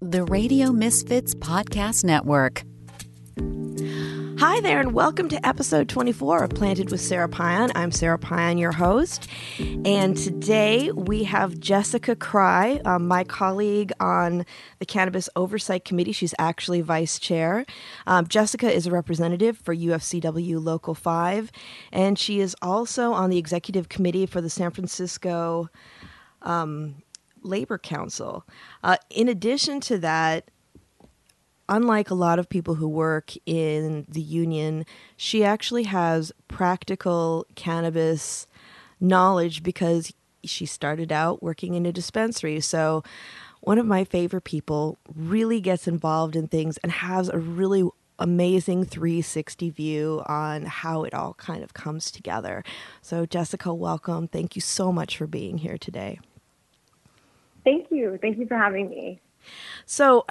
The Radio Misfits Podcast Network. Hi there, and welcome to episode 24 of Planted with Sara Payan. I'm Sara Payan, your host. And today we have Jessica Cry, um, my colleague on the Cannabis Oversight Committee. She's actually vice chair. Um, Jessica is a representative for UFCW Local 5, and she is also on the executive committee for the San Francisco um, Labor Council. Uh, in addition to that, unlike a lot of people who work in the union, she actually has practical cannabis knowledge because she started out working in a dispensary. So, one of my favorite people really gets involved in things and has a really amazing 360 view on how it all kind of comes together. So, Jessica, welcome. Thank you so much for being here today. Thank you. Thank you for having me. So,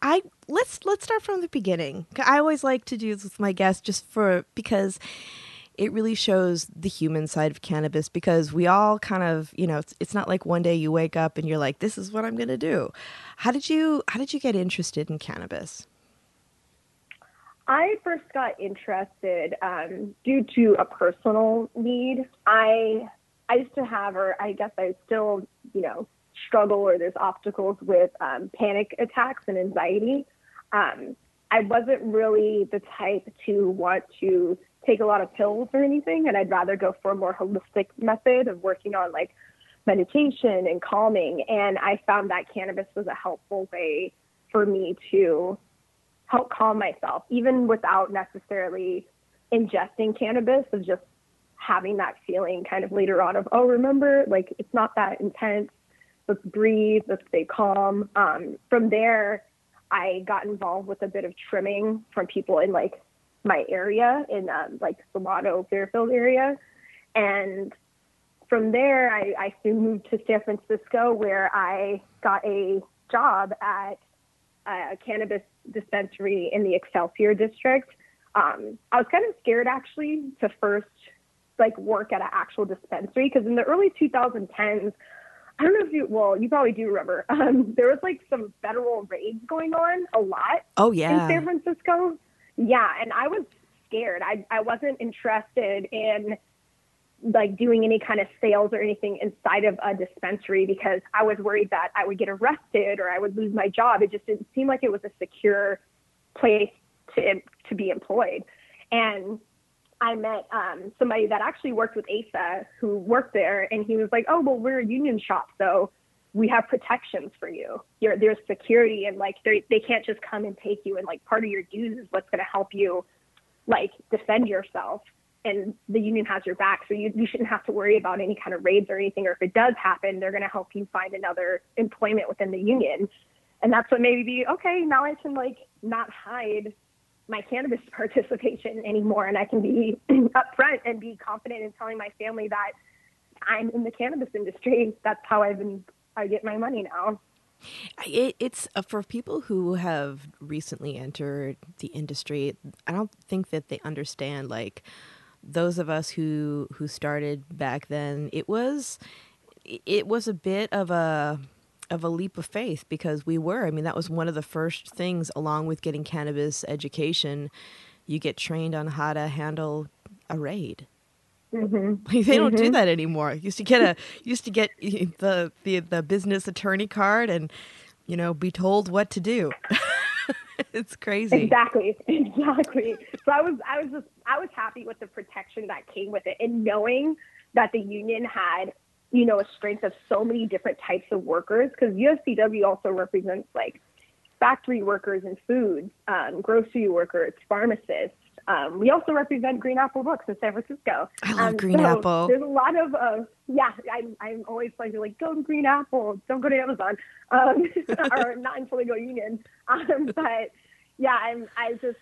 I let's let's start from the beginning. I always like to do this with my guests just for because it really shows the human side of cannabis because we all kind of, you know, it's, it's not like one day you wake up and you're like this is what I'm going to do. How did you how did you get interested in cannabis? I first got interested um, due to a personal need. I I used to have, or I guess I still, you know, struggle or there's obstacles with um, panic attacks and anxiety. Um, I wasn't really the type to want to take a lot of pills or anything, and I'd rather go for a more holistic method of working on like meditation and calming. And I found that cannabis was a helpful way for me to help calm myself, even without necessarily ingesting cannabis, of just having that feeling kind of later on of, oh, remember, like it's not that intense let's breathe, let's stay calm. Um, from there, I got involved with a bit of trimming from people in like my area in um, like Solano, Fairfield area. And from there, I, I soon moved to San Francisco where I got a job at a cannabis dispensary in the Excelsior district. Um, I was kind of scared actually to first like work at an actual dispensary because in the early 2010s, I don't know if you, well, you probably do remember. Um, there was like some federal raids going on a lot. Oh yeah, in San Francisco. Yeah, and I was scared. I I wasn't interested in like doing any kind of sales or anything inside of a dispensary because I was worried that I would get arrested or I would lose my job. It just didn't seem like it was a secure place to to be employed. And I met um, somebody that actually worked with ASA who worked there, and he was like, "Oh, well, we're a union shop, so we have protections for you. You're, there's security, and like they they can't just come and take you. And like part of your dues is what's going to help you, like defend yourself. And the union has your back, so you you shouldn't have to worry about any kind of raids or anything. Or if it does happen, they're going to help you find another employment within the union. And that's what made me be okay. Now I can like not hide my cannabis participation anymore and I can be upfront and be confident in telling my family that I'm in the cannabis industry. That's how I've been I get my money now. It, it's uh, for people who have recently entered the industry. I don't think that they understand like those of us who who started back then. It was it was a bit of a of a leap of faith because we were. I mean, that was one of the first things, along with getting cannabis education. You get trained on how to handle a raid. Mm-hmm. they mm-hmm. don't do mm-hmm. that anymore. used to get a used to get the, the the business attorney card and you know be told what to do. it's crazy. Exactly, exactly. So I was I was just I was happy with the protection that came with it and knowing that the union had you know, a strength of so many different types of workers because UFCW also represents like factory workers and food, um, grocery workers, pharmacists. Um, we also represent Green Apple Books in San Francisco. I love um, Green so Apple. There's a lot of, uh, yeah, I'm, I'm always like, like, go to Green Apple, don't go to Amazon, um, or not in Fuego Union. Um, but yeah, I'm, I just,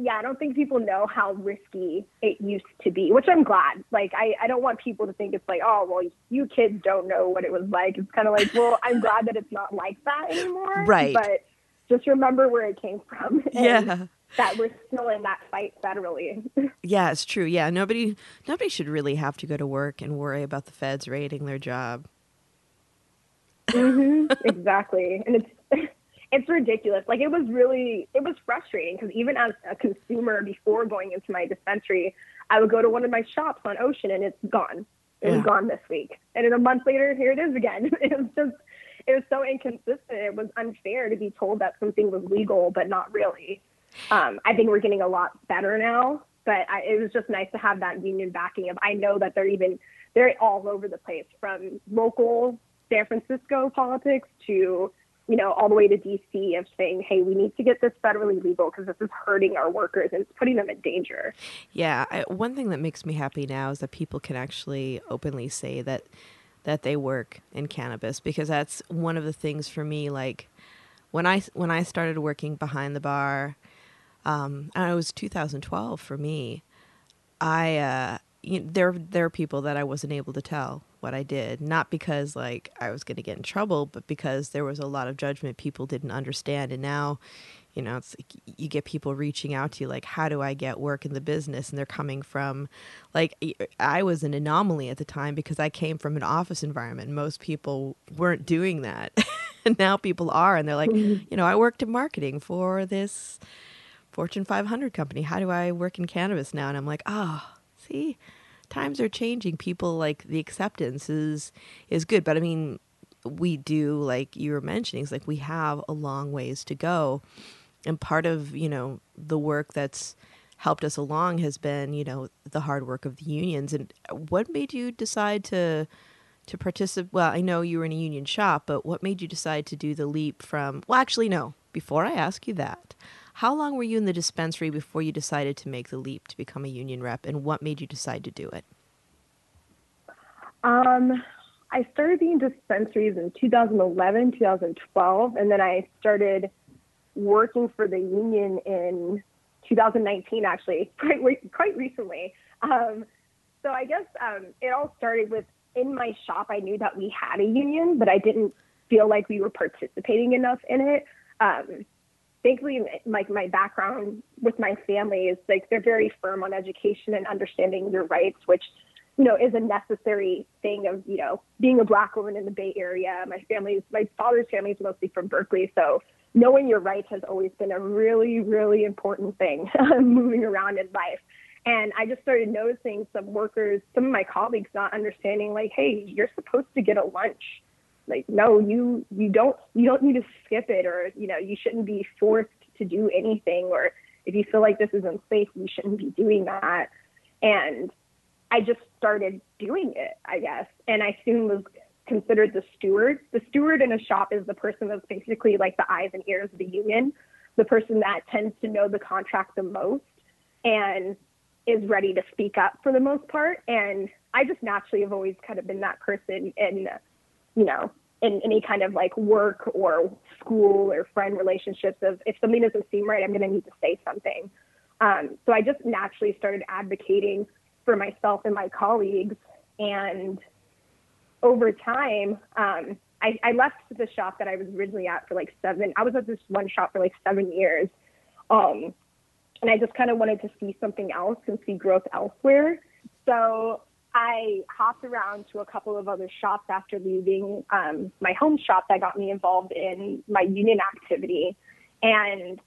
yeah, I don't think people know how risky it used to be, which I'm glad. Like, I, I don't want people to think it's like, oh, well, you kids don't know what it was like. It's kind of like, well, I'm glad that it's not like that anymore. Right. But just remember where it came from. yeah. That we're still in that fight federally. yeah, it's true. Yeah, nobody nobody should really have to go to work and worry about the feds raiding their job. mm-hmm, exactly, and it's ridiculous. Like it was really, it was frustrating because even as a consumer before going into my dispensary, I would go to one of my shops on Ocean and it's gone. It yeah. was gone this week. And then a month later, here it is again. it was just, it was so inconsistent. It was unfair to be told that something was legal, but not really. Um, I think we're getting a lot better now, but I, it was just nice to have that union backing of, I know that they're even, they're all over the place from local San Francisco politics to, you know, all the way to DC of saying, hey, we need to get this federally legal because this is hurting our workers and it's putting them in danger. Yeah. I, one thing that makes me happy now is that people can actually openly say that that they work in cannabis because that's one of the things for me like when I when I started working behind the bar um, and it was 2012 for me I uh, you know, there there are people that I wasn't able to tell what I did, not because like I was going to get in trouble, but because there was a lot of judgment people didn't understand. And now, you know, it's like you get people reaching out to you like, how do I get work in the business? And they're coming from, like, I was an anomaly at the time because I came from an office environment. Most people weren't doing that, and now people are, and they're like, mm-hmm. you know, I worked in marketing for this Fortune 500 company. How do I work in cannabis now? And I'm like, oh see, times are changing. People like the acceptance is is good, but I mean, we do like you were mentioning, it's like we have a long ways to go, and part of you know the work that's helped us along has been you know the hard work of the unions. And what made you decide to to participate? Well, I know you were in a union shop, but what made you decide to do the leap from? Well, actually, no. Before I ask you that, how long were you in the dispensary before you decided to make the leap to become a union rep, and what made you decide to do it? Um, I started being dispensaries in 2011, 2012, and then I started working for the union in 2019, actually, quite, quite recently. Um, so I guess um, it all started with in my shop, I knew that we had a union, but I didn't feel like we were participating enough in it. Um, thankfully like my background with my family is like they're very firm on education and understanding your rights which you know is a necessary thing of you know being a black woman in the bay area. My family's my father's family is mostly from berkeley so knowing your rights has always been a really really important thing moving around in life. And i just started noticing some workers some of my colleagues not understanding like hey you're supposed to get a lunch like no you you don't you don't need to skip it or you know you shouldn't be forced to do anything or if you feel like this isn't safe you shouldn't be doing that. And i just started doing it i guess. And i soon was considered the steward. The steward in a shop is the person that's basically like the eyes and ears of the union the person that tends to know the contract the most and is ready to speak up for the most part. And i just naturally have always kind of been that person and you know, in any kind of like work or school or friend relationships of if something doesn't seem right, I'm going to need to say something. Um, so I just naturally started advocating for myself and my colleagues. And over time, um, I, I left the shop that I was originally at for like seven. I was at this one shop for like seven years. Um, and I just kind of wanted to see something else and see growth elsewhere. So I hopped around to a couple of other shops after leaving um, my home shop that got me involved in my union activity. And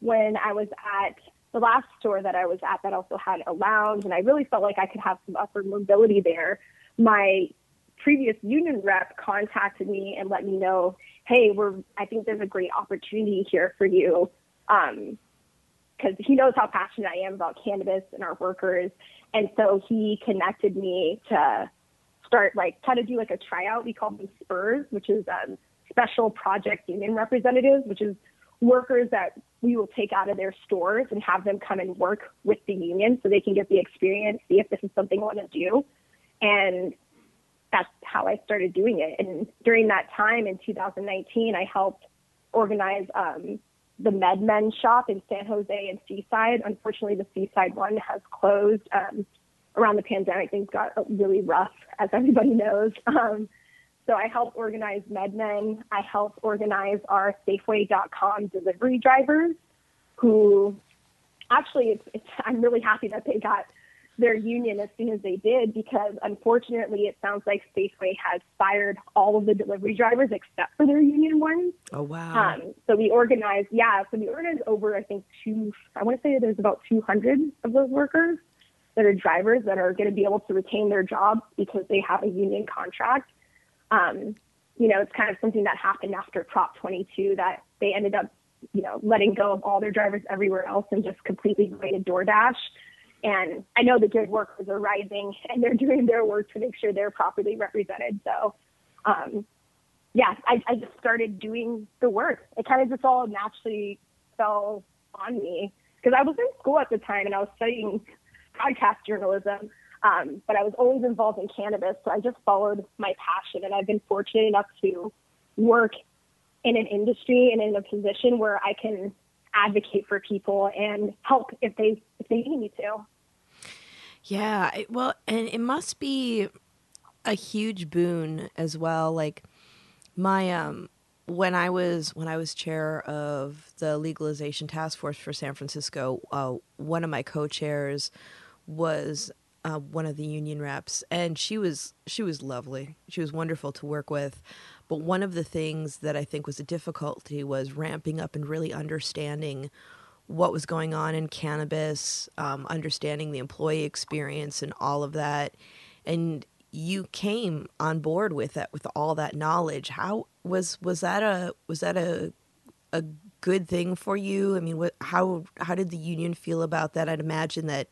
when I was at the last store that I was at that also had a lounge, and I really felt like I could have some upward mobility there, my previous union rep contacted me and let me know, hey, we're I think there's a great opportunity here for you. Um, because he knows how passionate I am about cannabis and our workers. And so he connected me to start like try to do like a tryout. We call them Spurs, which is um, special project union representatives, which is workers that we will take out of their stores and have them come and work with the union so they can get the experience, see if this is something they want to do. And that's how I started doing it. And during that time in 2019, I helped organize um, the MedMen shop in San Jose and Seaside. Unfortunately, the Seaside one has closed. Um, around the pandemic, things got really rough, as everybody knows. Um, so I help organize MedMen. I help organize our Safeway.com delivery drivers, who actually, it's, it's, I'm really happy that they got their union as soon as they did because unfortunately it sounds like Safeway has fired all of the delivery drivers except for their union ones. Oh wow. Um, so we organized, yeah, so we organized over I think two I want to say there's about 200 of those workers that are drivers that are going to be able to retain their jobs because they have a union contract. Um, you know, it's kind of something that happened after Prop 22 that they ended up, you know, letting go of all their drivers everywhere else and just completely going to DoorDash. And I know the gig workers are rising and they're doing their work to make sure they're properly represented. So, um, yeah, I, I just started doing the work. It kind of just all naturally fell on me because I was in school at the time and I was studying broadcast journalism. Um, but I was always involved in cannabis, so I just followed my passion, and I've been fortunate enough to work in an industry and in a position where I can advocate for people and help if they if they need me to. Yeah, well, and it must be a huge boon as well. Like my um when I was when I was chair of the legalization task force for San Francisco, uh, one of my co-chairs was uh, one of the union reps, and she was she was lovely. She was wonderful to work with. But one of the things that I think was a difficulty was ramping up and really understanding what was going on in cannabis, um, understanding the employee experience, and all of that. And you came on board with that with all that knowledge. How was was that a was that a a good thing for you? I mean, what how how did the union feel about that? I'd imagine that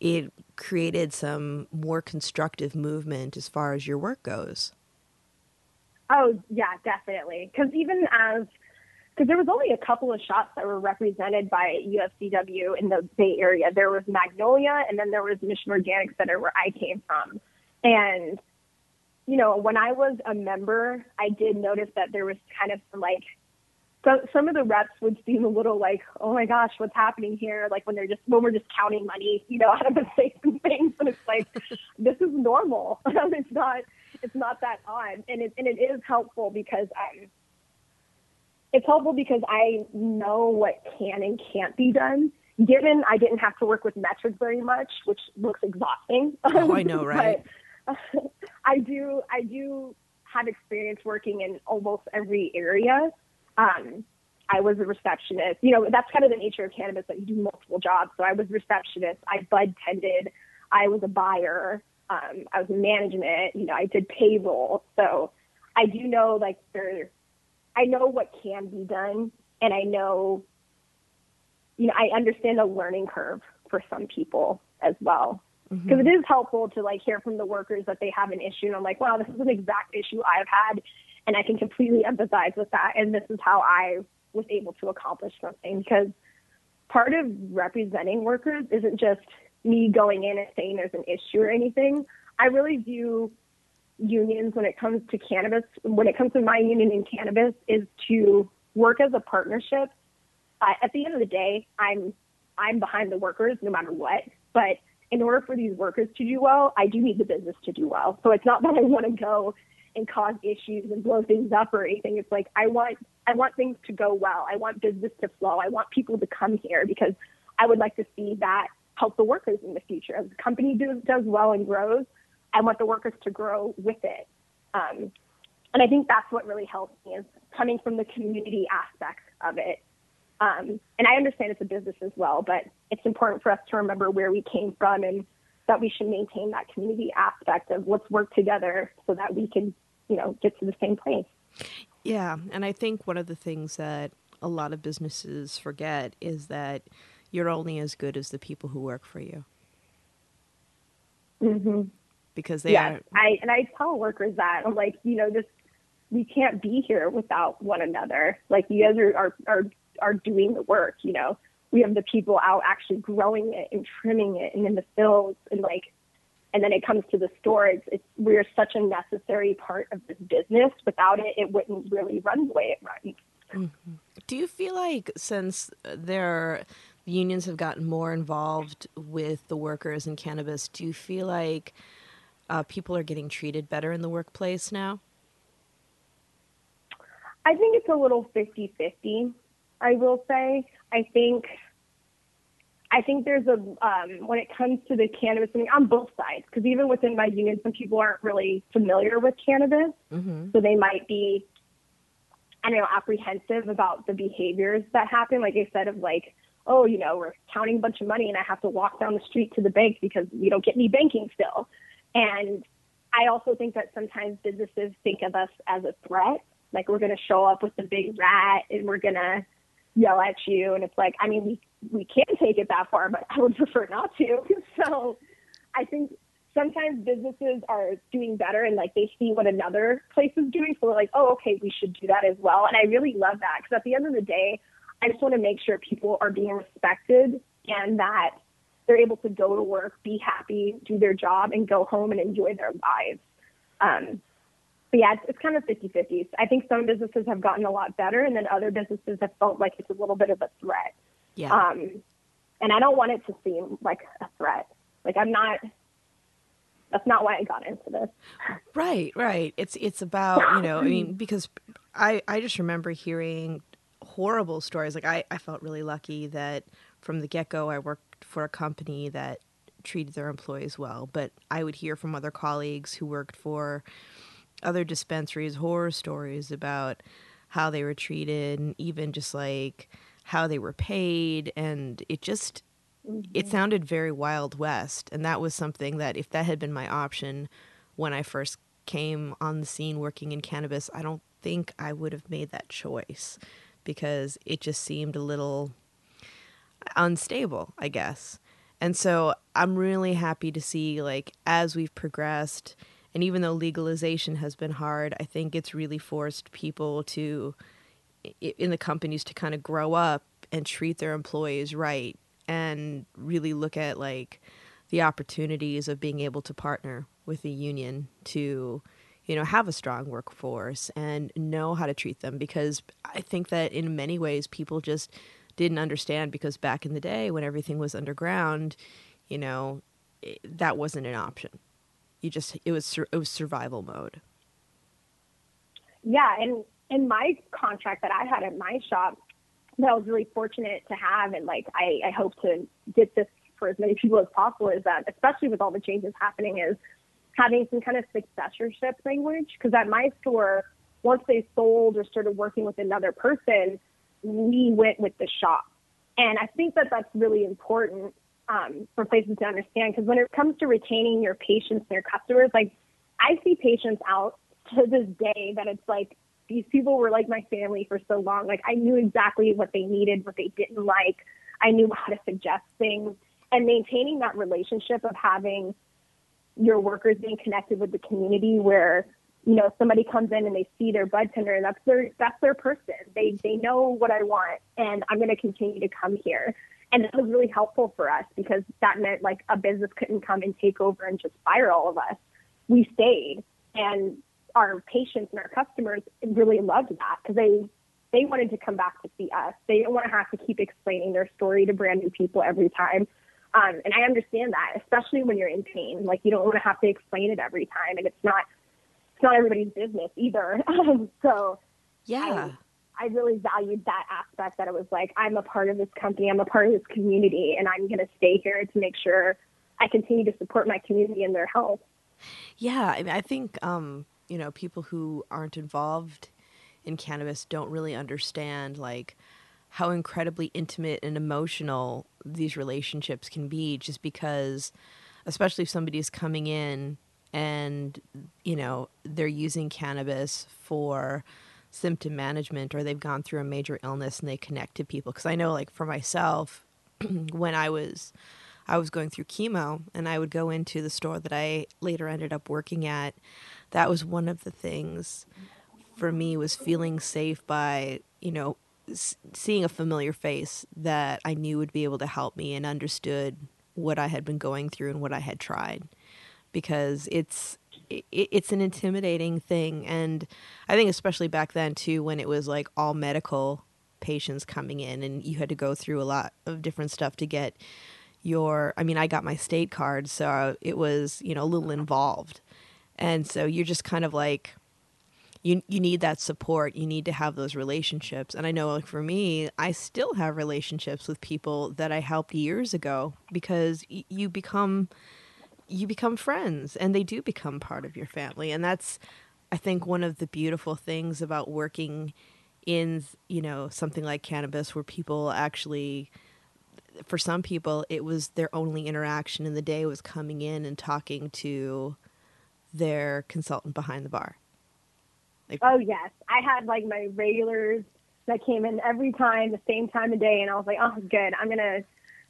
it created some more constructive movement as far as your work goes. Oh yeah, definitely. Because even as because there was only a couple of shops that were represented by UFCW in the Bay Area. There was Magnolia, and then there was Mission Organic Center where I came from. And you know, when I was a member, I did notice that there was kind of like so some of the reps would seem a little like, oh my gosh, what's happening here? Like when they're just when we're just counting money, you know, out of the and things, and it's like this is normal. it's not it's not that odd, and it and it is helpful because um, it's helpful because I know what can and can't be done. Given I didn't have to work with metrics very much, which looks exhausting. Oh, I know, right? but, uh, I do I do have experience working in almost every area um, I was a receptionist. You know, that's kind of the nature of cannabis that you do multiple jobs. So I was receptionist. I bud tended. I was a buyer. Um, I was in management. You know, I did payroll. So I do know like there, I know what can be done, and I know, you know, I understand the learning curve for some people as well. Because mm-hmm. it is helpful to like hear from the workers that they have an issue, and I'm like, wow, this is an exact issue I've had and I can completely empathize with that. And this is how I was able to accomplish something because part of representing workers isn't just me going in and saying there's an issue or anything. I really view unions when it comes to cannabis, when it comes to my union in cannabis, is to work as a partnership. Uh, at the end of the day, I'm I'm behind the workers no matter what. But in order for these workers to do well, I do need the business to do well. So it's not that I want to go and cause issues and blow things up or anything. It's like I want I want things to go well. I want business to flow. I want people to come here because I would like to see that help the workers in the future. As the company do, does well and grows, I want the workers to grow with it. Um, and I think that's what really helps me is coming from the community aspect of it. Um, and I understand it's a business as well, but it's important for us to remember where we came from and that we should maintain that community aspect of let's work together so that we can you know, get to the same place. Yeah. And I think one of the things that a lot of businesses forget is that you're only as good as the people who work for you. Mm-hmm. Because they yeah, are. I and I tell workers that I'm like, you know, this we can't be here without one another. Like you guys are are are, are doing the work. You know, we have the people out actually growing it and trimming it, and in the fields, and like and then it comes to the store. It's, it's we're such a necessary part of this business. Without it, it wouldn't really run the way it runs. Mm-hmm. Do you feel like since there the unions have gotten more involved with the workers in cannabis, do you feel like uh, people are getting treated better in the workplace now? I think it's a little 50 50. I will say. I think I think there's a um, when it comes to the cannabis, I mean, on both sides, because even within my union, some people aren't really familiar with cannabis, mm-hmm. so they might be, I don't know, apprehensive about the behaviors that happen. Like I said, of like, oh, you know, we're counting a bunch of money, and I have to walk down the street to the bank because we don't get any banking still. And I also think that sometimes businesses think of us as a threat, like we're going to show up with the big rat and we're going to yell at you. And it's like, I mean, we we can take it that far, but I would prefer not to. so I think sometimes businesses are doing better and like they see what another place is doing. So they're like, oh, okay, we should do that as well. And I really love that because at the end of the day, I just want to make sure people are being respected and that they're able to go to work, be happy, do their job, and go home and enjoy their lives. Um, but yeah, it's, it's kind of 50 50. I think some businesses have gotten a lot better, and then other businesses have felt like it's a little bit of a threat. Yeah. Um, and I don't want it to seem like a threat. Like I'm not. That's not why I got into this. Right, right. It's it's about you know. I mean, because I I just remember hearing horrible stories. Like I I felt really lucky that from the get go I worked for a company that treated their employees well. But I would hear from other colleagues who worked for other dispensaries horror stories about how they were treated and even just like how they were paid and it just mm-hmm. it sounded very wild west and that was something that if that had been my option when I first came on the scene working in cannabis, I don't think I would have made that choice because it just seemed a little unstable, I guess. And so I'm really happy to see like as we've progressed and even though legalization has been hard, I think it's really forced people to in the companies to kind of grow up and treat their employees right and really look at like the opportunities of being able to partner with a union to you know have a strong workforce and know how to treat them because i think that in many ways people just didn't understand because back in the day when everything was underground you know it, that wasn't an option. You just it was it was survival mode. Yeah and in my contract that I had at my shop that I was really fortunate to have and like I, I hope to get this for as many people as possible is that especially with all the changes happening is having some kind of successorship language because at my store once they sold or started working with another person we went with the shop and I think that that's really important um, for places to understand because when it comes to retaining your patients and your customers like I see patients out to this day that it's like these people were like my family for so long. Like I knew exactly what they needed, what they didn't like. I knew how to suggest things and maintaining that relationship of having your workers being connected with the community where you know somebody comes in and they see their bud tender and that's their that's their person they they know what i want and i'm going to continue to come here and that was really helpful for us because that meant like a business couldn't come and take over and just fire all of us we stayed and our patients and our customers really loved that because they they wanted to come back to see us. They didn't want to have to keep explaining their story to brand new people every time. Um, and I understand that, especially when you're in pain. Like you don't want to have to explain it every time, and it's not it's not everybody's business either. so yeah. I, I really valued that aspect that it was like I'm a part of this company, I'm a part of this community, and I'm going to stay here to make sure I continue to support my community and their health. Yeah, I, mean, I think um, you know, people who aren't involved in cannabis don't really understand like how incredibly intimate and emotional these relationships can be just because especially if somebody is coming in and you know they're using cannabis for symptom management or they've gone through a major illness and they connect to people. Because i know like for myself when i was i was going through chemo and i would go into the store that i later ended up working at that was one of the things for me was feeling safe by you know seeing a familiar face that I knew would be able to help me and understood what I had been going through and what I had tried. Because it's it, it's an intimidating thing. And I think especially back then too when it was like all medical patients coming in and you had to go through a lot of different stuff to get your I mean I got my state card so it was you know a little involved. And so you're just kind of like you you need that support. You need to have those relationships. And I know like for me, I still have relationships with people that I helped years ago because y- you become you become friends and they do become part of your family. And that's I think one of the beautiful things about working in, you know, something like cannabis where people actually for some people it was their only interaction in the day was coming in and talking to their consultant behind the bar like, oh yes, I had like my regulars that came in every time, the same time of day, and I was like, oh, good. I'm gonna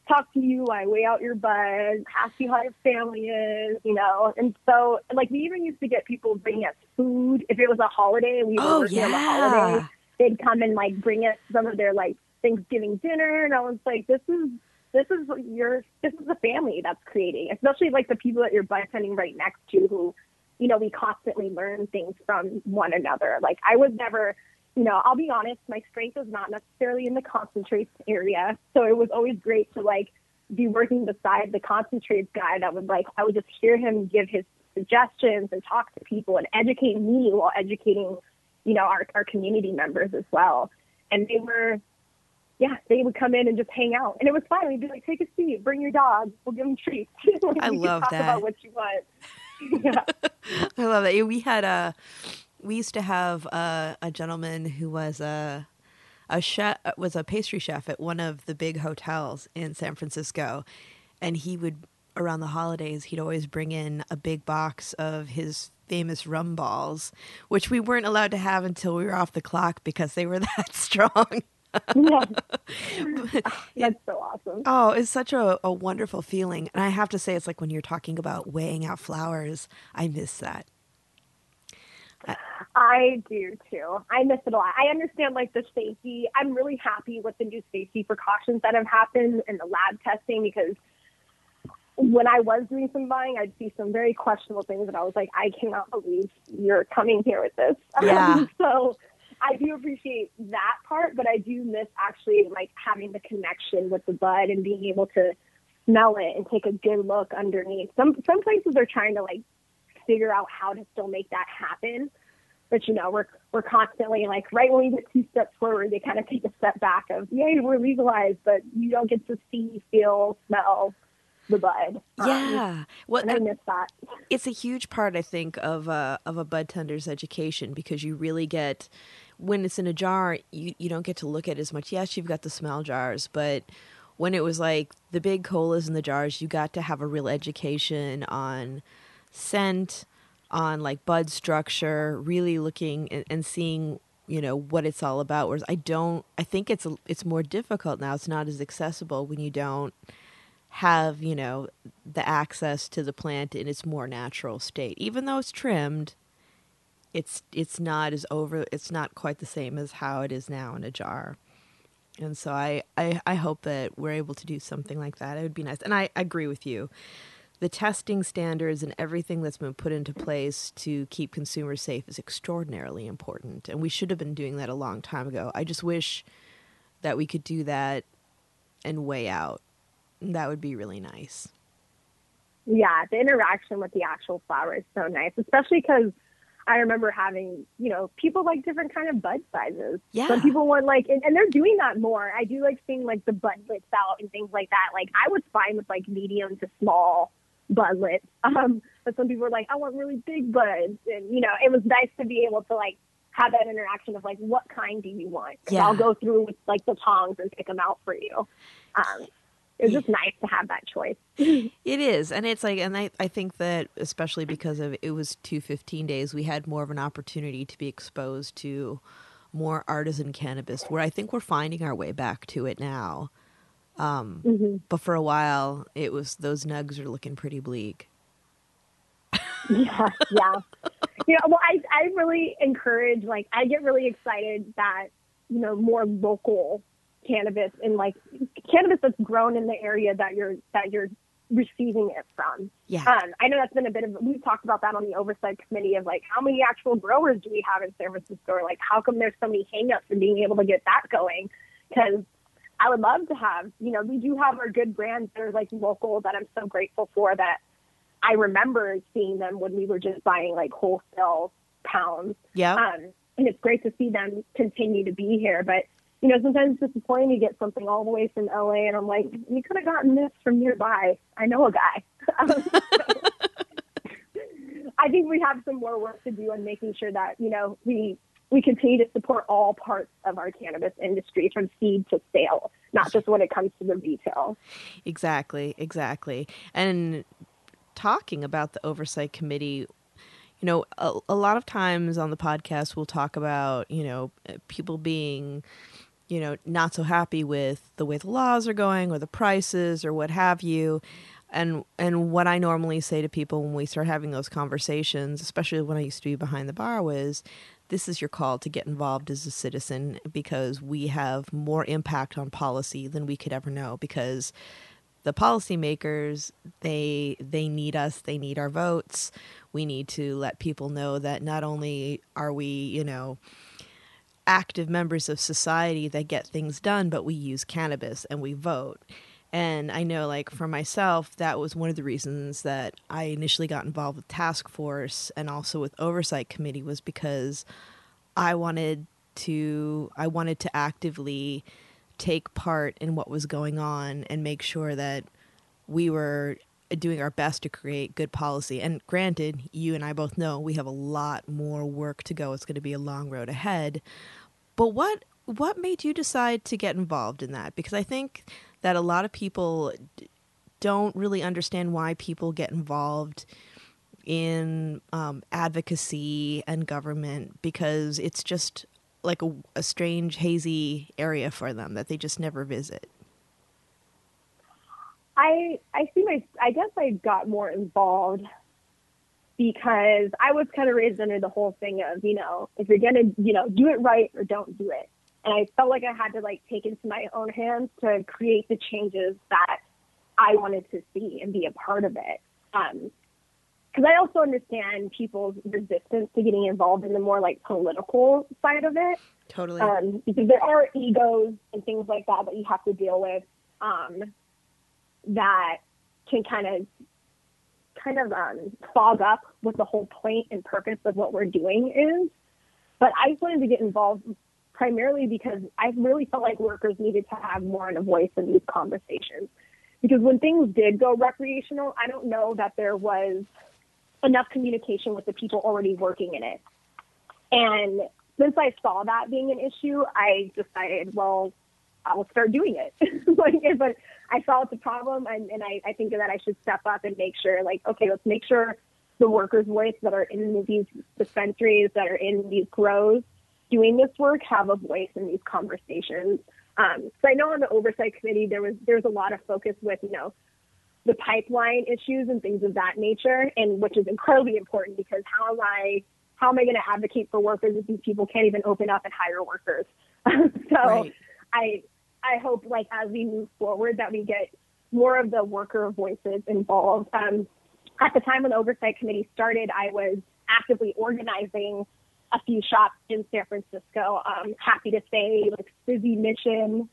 talk to you. I weigh out your bud, ask you how your family is, you know. And so, like, we even used to get people bringing us food if it was a holiday. We were oh, working yeah. on the holiday. They'd come and like bring us some of their like Thanksgiving dinner, and I was like, this is this is your this is the family that's creating, especially like the people that you're bartending right next to who you know, we constantly learn things from one another. Like I was never, you know, I'll be honest, my strength is not necessarily in the concentrates area. So it was always great to like be working beside the concentrates guy that would like, I would just hear him give his suggestions and talk to people and educate me while educating, you know, our, our community members as well. And they were, yeah, they would come in and just hang out. And it was fun. We'd be like, take a seat, bring your dog, we'll give them treats. I love talk that. about what you want. yeah. I love that. We had a, we used to have a, a gentleman who was a, a chef was a pastry chef at one of the big hotels in San Francisco, and he would around the holidays he'd always bring in a big box of his famous rum balls, which we weren't allowed to have until we were off the clock because they were that strong. yeah. That's so awesome. Oh, it's such a, a wonderful feeling. And I have to say, it's like when you're talking about weighing out flowers, I miss that. I do too. I miss it a lot. I understand like the safety. I'm really happy with the new safety precautions that have happened in the lab testing because when I was doing some buying, I'd see some very questionable things and I was like, I cannot believe you're coming here with this. Yeah. So I do appreciate that part, but I do miss actually like having the connection with the bud and being able to smell it and take a good look underneath. Some some places are trying to like figure out how to still make that happen. But you know, we're we're constantly like right when we get two steps forward, they kind of take a step back of, yay, we're legalized, but you don't get to see, feel, smell the bud. Um, yeah, well, and I miss that. It's a huge part, I think, of a of a bud tender's education because you really get when it's in a jar, you you don't get to look at it as much. Yes, you've got the smell jars, but when it was like the big colas in the jars, you got to have a real education on scent, on like bud structure, really looking and, and seeing you know what it's all about. Whereas I don't, I think it's it's more difficult now. It's not as accessible when you don't have you know the access to the plant in its more natural state. Even though it's trimmed, it's it's not as over. It's not quite the same as how it is now in a jar. And so I, I, I hope that we're able to do something like that. It would be nice. And I, I agree with you the testing standards and everything that's been put into place to keep consumers safe is extraordinarily important. And we should have been doing that a long time ago. I just wish that we could do that and weigh out. That would be really nice. Yeah, the interaction with the actual flower is so nice, especially because I remember having, you know, people like different kind of bud sizes. Yeah. Some people want like, and, and, they're doing that more. I do like seeing like the budlets out and things like that. Like I was fine with like medium to small budlets. Um, but some people were like, I want really big buds. And, you know, it was nice to be able to like have that interaction of like, what kind do you want? Yeah. I'll go through with like the tongs and pick them out for you. Um, it's just nice to have that choice. it is. And it's like, and I, I think that especially because of it was 215 days, we had more of an opportunity to be exposed to more artisan cannabis where I think we're finding our way back to it now. Um, mm-hmm. But for a while, it was those nugs are looking pretty bleak. yeah, yeah. You know, well, I I really encourage. Like, I get really excited that you know more local cannabis and like cannabis that's grown in the area that you're that you're receiving it from. Yeah. Um, I know that's been a bit of we've talked about that on the oversight committee of like how many actual growers do we have in San Francisco or like how come there's so many hangups in being able to get that going because I would love to have, you know, we do have our good brands that are like local that I'm so grateful for that I remember seeing them when we were just buying like wholesale pounds. Yeah. Um, and it's great to see them continue to be here. But you know, sometimes it's disappointing to get something all the way from LA, and I'm like, you could have gotten this from nearby. I know a guy. Um, I think we have some more work to do on making sure that you know we we continue to support all parts of our cannabis industry from seed to sale, not just when it comes to the retail. Exactly, exactly. And talking about the oversight committee, you know, a, a, lot of times on the podcast we'll talk about, you know, people being, you know, not so happy with the way the laws are going or the prices or what have you. And and what I normally say to people when we start having those conversations, especially when I used to be behind the bar, was this is your call to get involved as a citizen because we have more impact on policy than we could ever know because the policymakers they they need us they need our votes we need to let people know that not only are we you know active members of society that get things done but we use cannabis and we vote. And i know like for myself that was one of the reasons that i initially got involved with task force and also with oversight committee was because i wanted to i wanted to actively take part in what was going on and make sure that we were doing our best to create good policy. And granted, you and I both know we have a lot more work to go. It's going to be a long road ahead. But what what made you decide to get involved in that? Because I think that a lot of people don't really understand why people get involved in um, advocacy and government because it's just like a, a strange, hazy area for them that they just never visit? I I see my I guess I got more involved because I was kind of raised under the whole thing of you know if you're gonna you know do it right or don't do it, and I felt like I had to like take into my own hands to create the changes that I wanted to see and be a part of it. Um, because I also understand people's resistance to getting involved in the more like political side of it. Totally. Um, because there are egos and things like that that you have to deal with um, that can kind of kind of um, fog up what the whole point and purpose of what we're doing is. But I just wanted to get involved primarily because I really felt like workers needed to have more of a voice in these conversations. Because when things did go recreational, I don't know that there was enough communication with the people already working in it. And since I saw that being an issue, I decided, well, I will start doing it. like, but I saw it's a problem, and, and I, I think that I should step up and make sure, like, okay, let's make sure the workers' voice that are in these dispensaries, that are in these grows, doing this work, have a voice in these conversations. Um, so I know on the oversight committee there was there's a lot of focus with you know the pipeline issues and things of that nature, and which is incredibly important because how am I how am I going to advocate for workers if these people can't even open up and hire workers? so right. I I hope like as we move forward that we get more of the worker voices involved. Um, at the time when the oversight committee started, I was actively organizing a few shops in San Francisco. Um, happy to say like Sizzy Mission,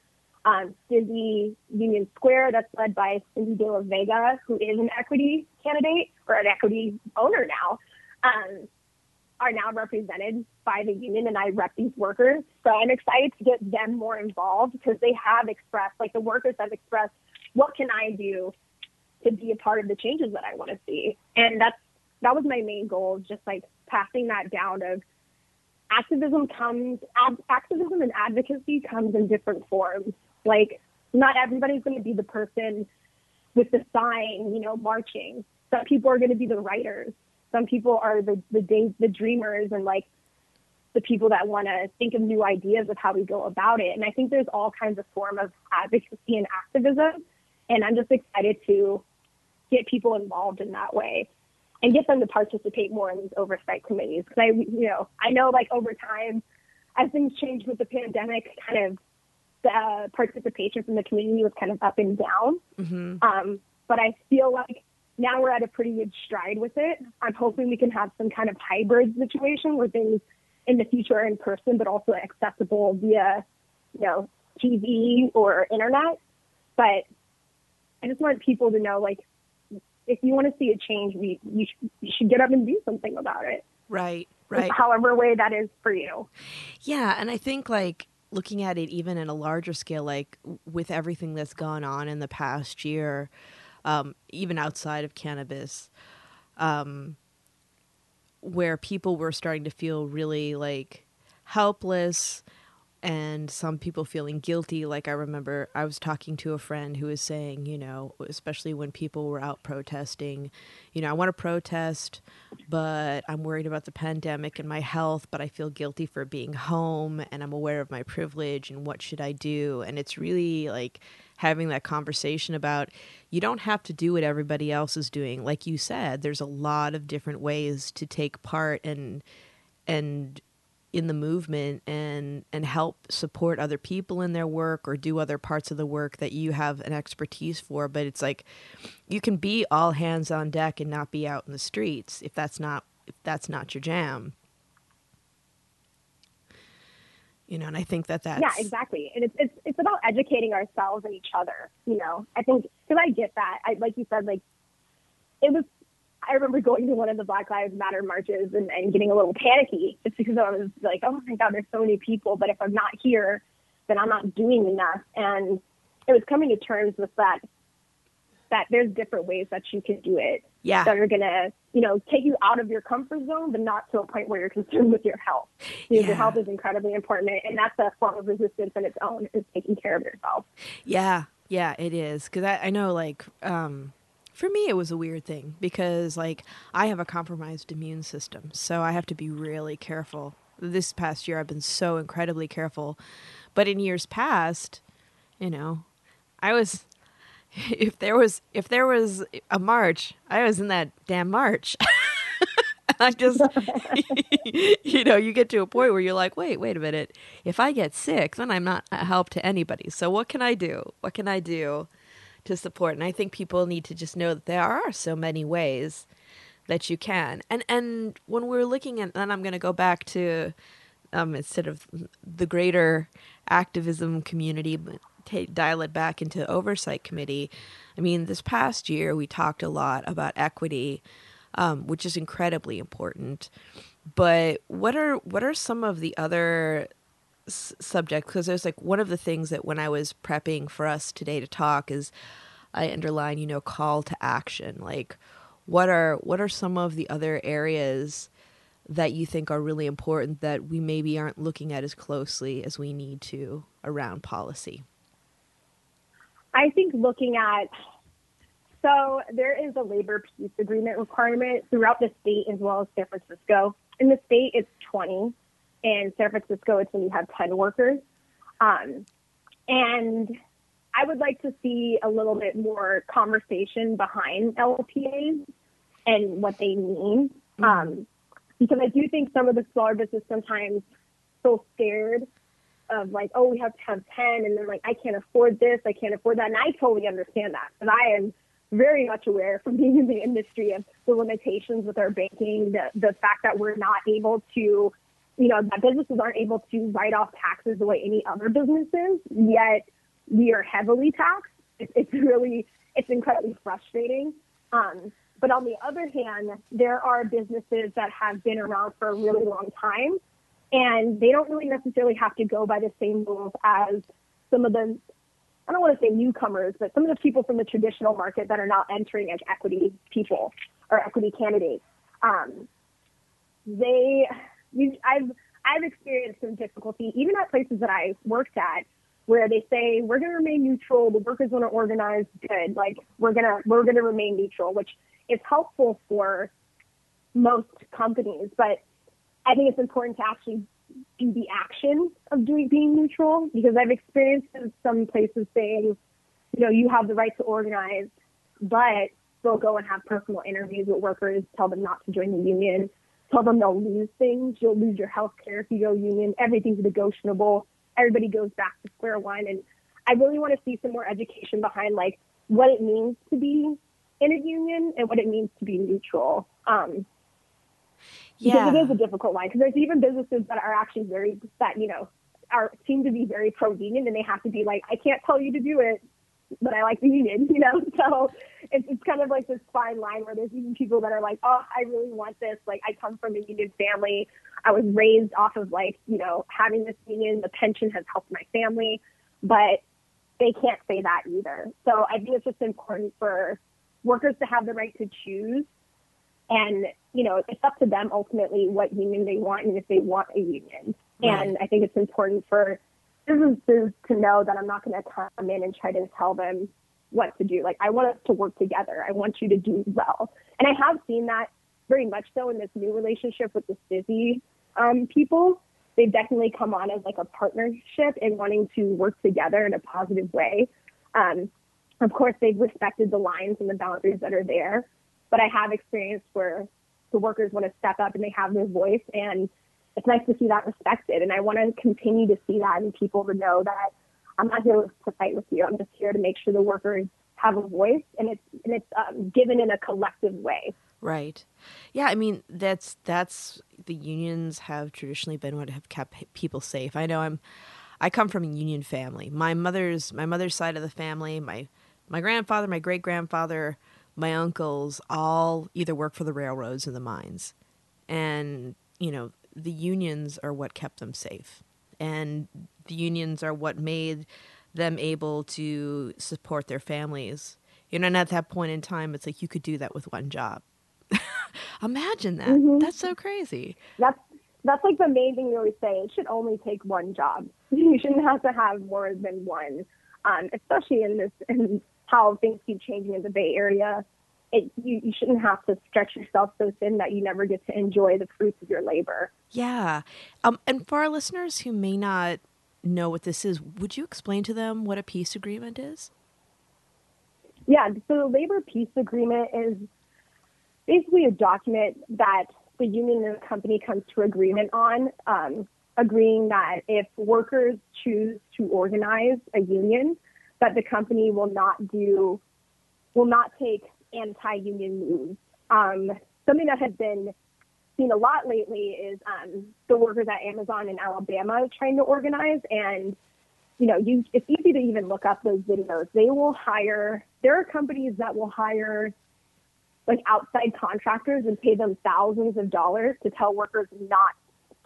um, Sizzy Union Square, that's led by Cindy De La Vega, who is an equity candidate or an equity owner now, um, are now represented by the union, and I rep these workers. So I'm excited to get them more involved because they have expressed, like the workers have expressed, what can I do to be a part of the changes that I want to see? And that's that was my main goal, just like passing that down of activism comes, ad, activism and advocacy comes in different forms. Like, not everybody's going to be the person with the sign, you know, marching. Some people are going to be the writers. Some people are the the day, the dreamers and like the people that want to think of new ideas of how we go about it. And I think there's all kinds of form of advocacy and activism. And I'm just excited to get people involved in that way and get them to participate more in these oversight committees. Because I, you know, I know like over time, as things changed with the pandemic, kind of the participation from the community was kind of up and down. Mm-hmm. Um, but I feel like now we're at a pretty good stride with it. I'm hoping we can have some kind of hybrid situation where things in the future are in person, but also accessible via, you know, TV or internet. But I just want people to know, like, if you want to see a change, we you, sh- you should get up and do something about it. Right, right. however way that is for you. Yeah, and I think like looking at it even in a larger scale, like with everything that's gone on in the past year, um, even outside of cannabis, um, where people were starting to feel really like helpless and some people feeling guilty. Like I remember I was talking to a friend who was saying, you know, especially when people were out protesting, you know, I want to protest, but I'm worried about the pandemic and my health, but I feel guilty for being home and I'm aware of my privilege and what should I do? And it's really like having that conversation about you don't have to do what everybody else is doing. Like you said, there's a lot of different ways to take part and and in the movement and and help support other people in their work or do other parts of the work that you have an expertise for. But it's like you can be all hands on deck and not be out in the streets if that's not if that's not your jam. You know and i think that that's yeah exactly. And it's it's, it's about educating ourselves and each other you know. I think because i get that. I like you said like it was I remember going to one of the Black Lives Matter marches and, and getting a little panicky just because I was like, oh my God, there's so many people, but if I'm not here, then I'm not doing enough. And it was coming to terms with that, that there's different ways that you can do it. Yeah. That are going to, you know, take you out of your comfort zone, but not to a point where you're concerned with your health. Because Yeah. your health is incredibly important. And that's a form of resistance in its own, is taking care of yourself. Yeah, yeah, it is. Because I, I know, like, um, for me, it was a weird thing because, like, I have a compromised immune system. So I have to be really careful. This past year, I've been so incredibly careful. But in years past, you know, I was. If there was if there was a march, I was in that damn march. I just, you know, you get to a point where you're like, wait, wait a minute. If I get sick, then I'm not a help to anybody. So what can I do? What can I do to support? And I think people need to just know that there are so many ways that you can. And and when we're looking at, then I'm going to go back to um, instead of the greater activism community, ta dial it back into oversight committee. I mean, this past year we talked a lot about equity, um, which is incredibly important. But what are what are some of the other s- subjects? Because there's like one of the things that when I was prepping for us today to talk is I underline, you know, call to action. Like, what are what are some of the other areas that you think are really important that we maybe aren't looking at as closely as we need to around policy? I think looking at so there is a labor peace agreement requirement throughout the state as well as San Francisco. In the state, it's 20. In San Francisco, it's when you have 10 workers. Um, and I would like to see a little bit more conversation behind LPAs and what they mean. Um, because I do think some of the smaller businesses sometimes feel scared of like, oh, we have to have 10 and then like, I can't afford this, I can't afford that. And I totally understand that. And I am very much aware from being in the industry of the limitations with our banking, the, the fact that we're not able to, you know, that businesses aren't able to write off taxes the way any other businesses, yet we are heavily taxed. It, it's really, it's incredibly frustrating. Um, but on the other hand, there are businesses that have been around for a really long time and they don't really necessarily have to go by the same rules as some of the I don't want to say newcomers, but some of the people from the traditional market that are now entering as equity people or equity candidates. Um, they, I've I've experienced some difficulty even at places that I worked at where they say we're going to remain neutral. The workers want to organize. Good, like we're gonna we're gonna remain neutral, which is helpful for most companies, but I think it's important to actually do the action of doing being neutral because I've experienced some places saying, you know, you have the right to organize, but they'll go and have personal interviews with workers, tell them not to join the union, tell them they'll lose things. You'll lose your health care if you go union. Everything's negotiable. Everybody goes back to square one. And I really want to see some more education behind like what it means to be in a union and what it means to be neutral. Um, Yeah. because it is a difficult line. Because there's even businesses that are actually very that you know are seem to be very pro union, and they have to be like, I can't tell you to do it. But I like the union, you know? So it's, it's kind of like this fine line where there's even people that are like, oh, I really want this. Like, I come from a union family. I was raised off of like, you know, having this union. The pension has helped my family, but they can't say that either. So I think it's just important for workers to have the right to choose. And, you know, it's up to them ultimately what union they want and if they want a union. Right. And I think it's important for businesses to know that I'm not going to come in and try to tell them what to do. Like I want us to work together. I want you to do well. And I have seen that very much so in this new relationship with the STIIIZY um, people. They've definitely come on as like a partnership and wanting to work together in a positive way. Um, of course, they've respected the lines and the boundaries that are there, but I have experienced where the workers want to step up and they have their voice and it's nice to see that respected. And I want to continue to see that and people to know that I'm not here to fight with you. I'm just here to make sure the workers have a voice and it's and it's um, given in a collective way. Right. Yeah, I mean that's that's the unions have traditionally been what have kept people safe. I know I'm I come from a union family. My mother's my mother's side of the family, my my grandfather, my great grandfather, my uncles all either work for the railroads or the mines. And, you know, the unions are what kept them safe. And the unions are what made them able to support their families. You know, and at that point in time, it's like you could do that with one job. Imagine that. Mm-hmm. That's so crazy. That's that's like the main thing we always say. It should only take one job. You shouldn't have to have more than one, um, especially in this in how things keep changing in the Bay Area it, you, you shouldn't have to stretch yourself so thin that you never get to enjoy the fruits of your labor. Yeah. Um, and for our listeners who may not know what this is, would you explain to them what a peace agreement is? Yeah. So the labor peace agreement is basically a document that the union and the company comes to agreement on, um, agreeing that if workers choose to organize a union, that the company will not do, will not take anti-union moves. Um, something that has been seen a lot lately is um, the workers at Amazon in Alabama trying to organize. And, you know, you, it's easy to even look up those videos. They will hire, there are companies that will hire like outside contractors and pay them thousands of dollars to tell workers not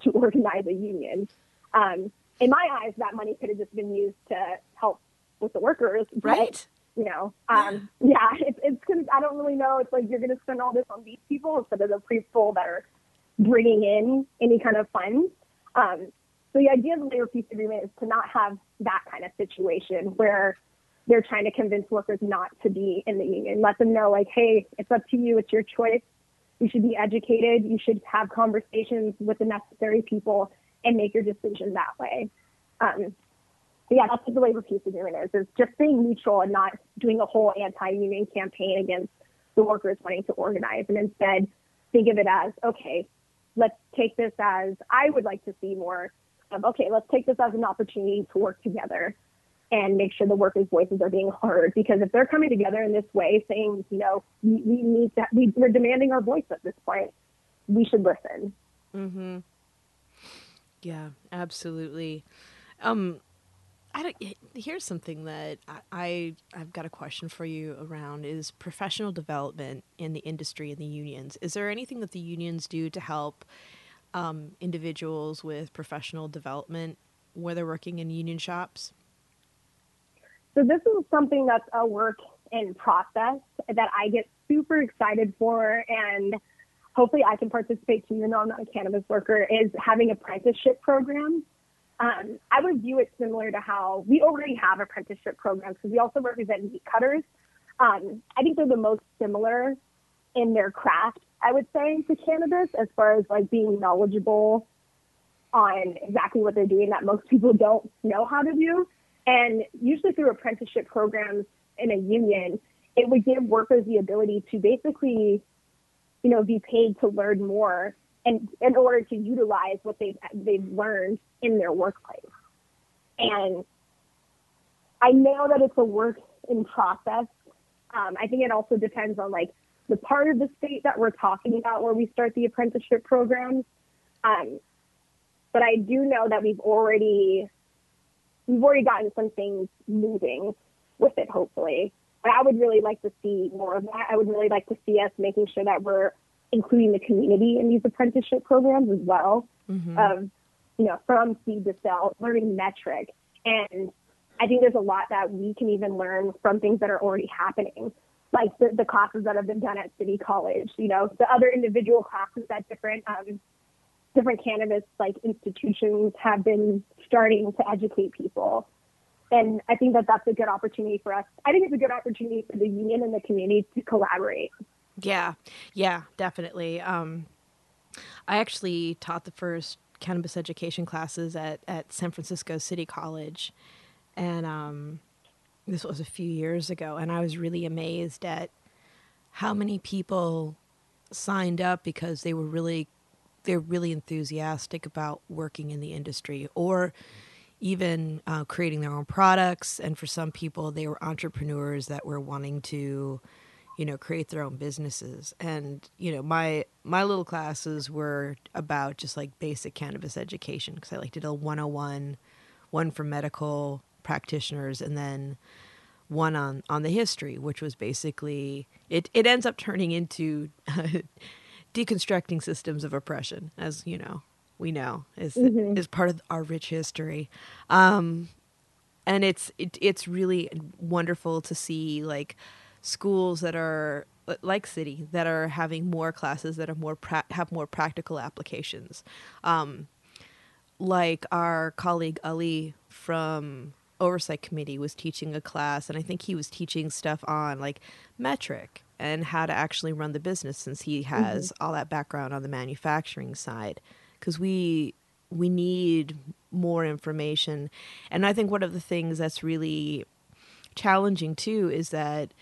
to organize a union. Um, in my eyes, that money could have just been used to help with the workers. Right you know, um, yeah, it's, it's gonna, I don't really know. It's like you're going to spend all this on these people instead of the people that are bringing in any kind of funds. Um, so the idea of the labor peace agreement is to not have that kind of situation where they're trying to convince workers not to be in the union. Let them know, like, hey, it's up to you. It's your choice. You should be educated. You should have conversations with the necessary people and make your decision that way. Um, but yeah, that's what the labor peace agreement is, is just being neutral and not doing a whole anti-union campaign against the workers wanting to organize and instead think of it as, okay, let's take this as, I would like to see more of, okay, let's take this as an opportunity to work together and make sure the workers' voices are being heard. Because if they're coming together in this way, saying, you know, we, we need to, we, we're demanding our voice at this point, we should listen. Mm-hmm. Yeah, absolutely. Um, I don't, here's something that I, I have got a question for you around is professional development in the industry and the unions. Is there anything that the unions do to help um, individuals with professional development where they're working in union shops? So this is something that's a work in process that I get super excited for and hopefully I can participate too, even though I'm not a cannabis worker, is having apprenticeship programs um, I would view it similar to how we already have apprenticeship programs because we also represent meat cutters. Um, I think they're the most similar in their craft, I would say, to cannabis as far as like being knowledgeable on exactly what they're doing that most people don't know how to do. And usually through apprenticeship programs in a union, it would give workers the ability to basically, you know, be paid to learn more and in order to utilize what they've they've learned in their workplace. And I know that it's a work in process. Um, I think it also depends on like the part of the state that we're talking about where we start the apprenticeship programs. Um, but I do know that we've already we've already gotten some things moving. with it, hopefully. But I would really like to see more of that. I would really like to see us making sure that we're including the community in these apprenticeship programs as well. Mm-hmm. Of you know, from seed to sell, learning Metrc. And I think there's a lot that we can even learn from things that are already happening, like the, the classes that have been done at City College, you know, the other individual classes that different, um, different cannabis like institutions have been starting to educate people. And I think that that's a good opportunity for us. I think it's a good opportunity for the union and the community to collaborate. Yeah, yeah, definitely. Um, I actually taught the first cannabis education classes at, at San Francisco City College. And um, this was a few years ago. And I was really amazed at how many people signed up because they were really they're really enthusiastic about working in the industry or even uh, creating their own products and for some people they were entrepreneurs that were wanting to you know create their own businesses and you know my my little classes were about just like basic cannabis education because i like did a 101 one for medical practitioners and then one on on the history which was basically it it ends up turning into deconstructing systems of oppression as you know we know is mm-hmm. is part of our rich history um and it's it, it's really wonderful to see like schools that are like city that are having more classes that are more pra- have more practical applications. Um, like our colleague ali from oversight committee was teaching a class and i think he was teaching stuff on like Metrc and how to actually run the business since he has mm-hmm. all that background on the manufacturing side. Because we we need more information. And i think one of the things that's really challenging too is that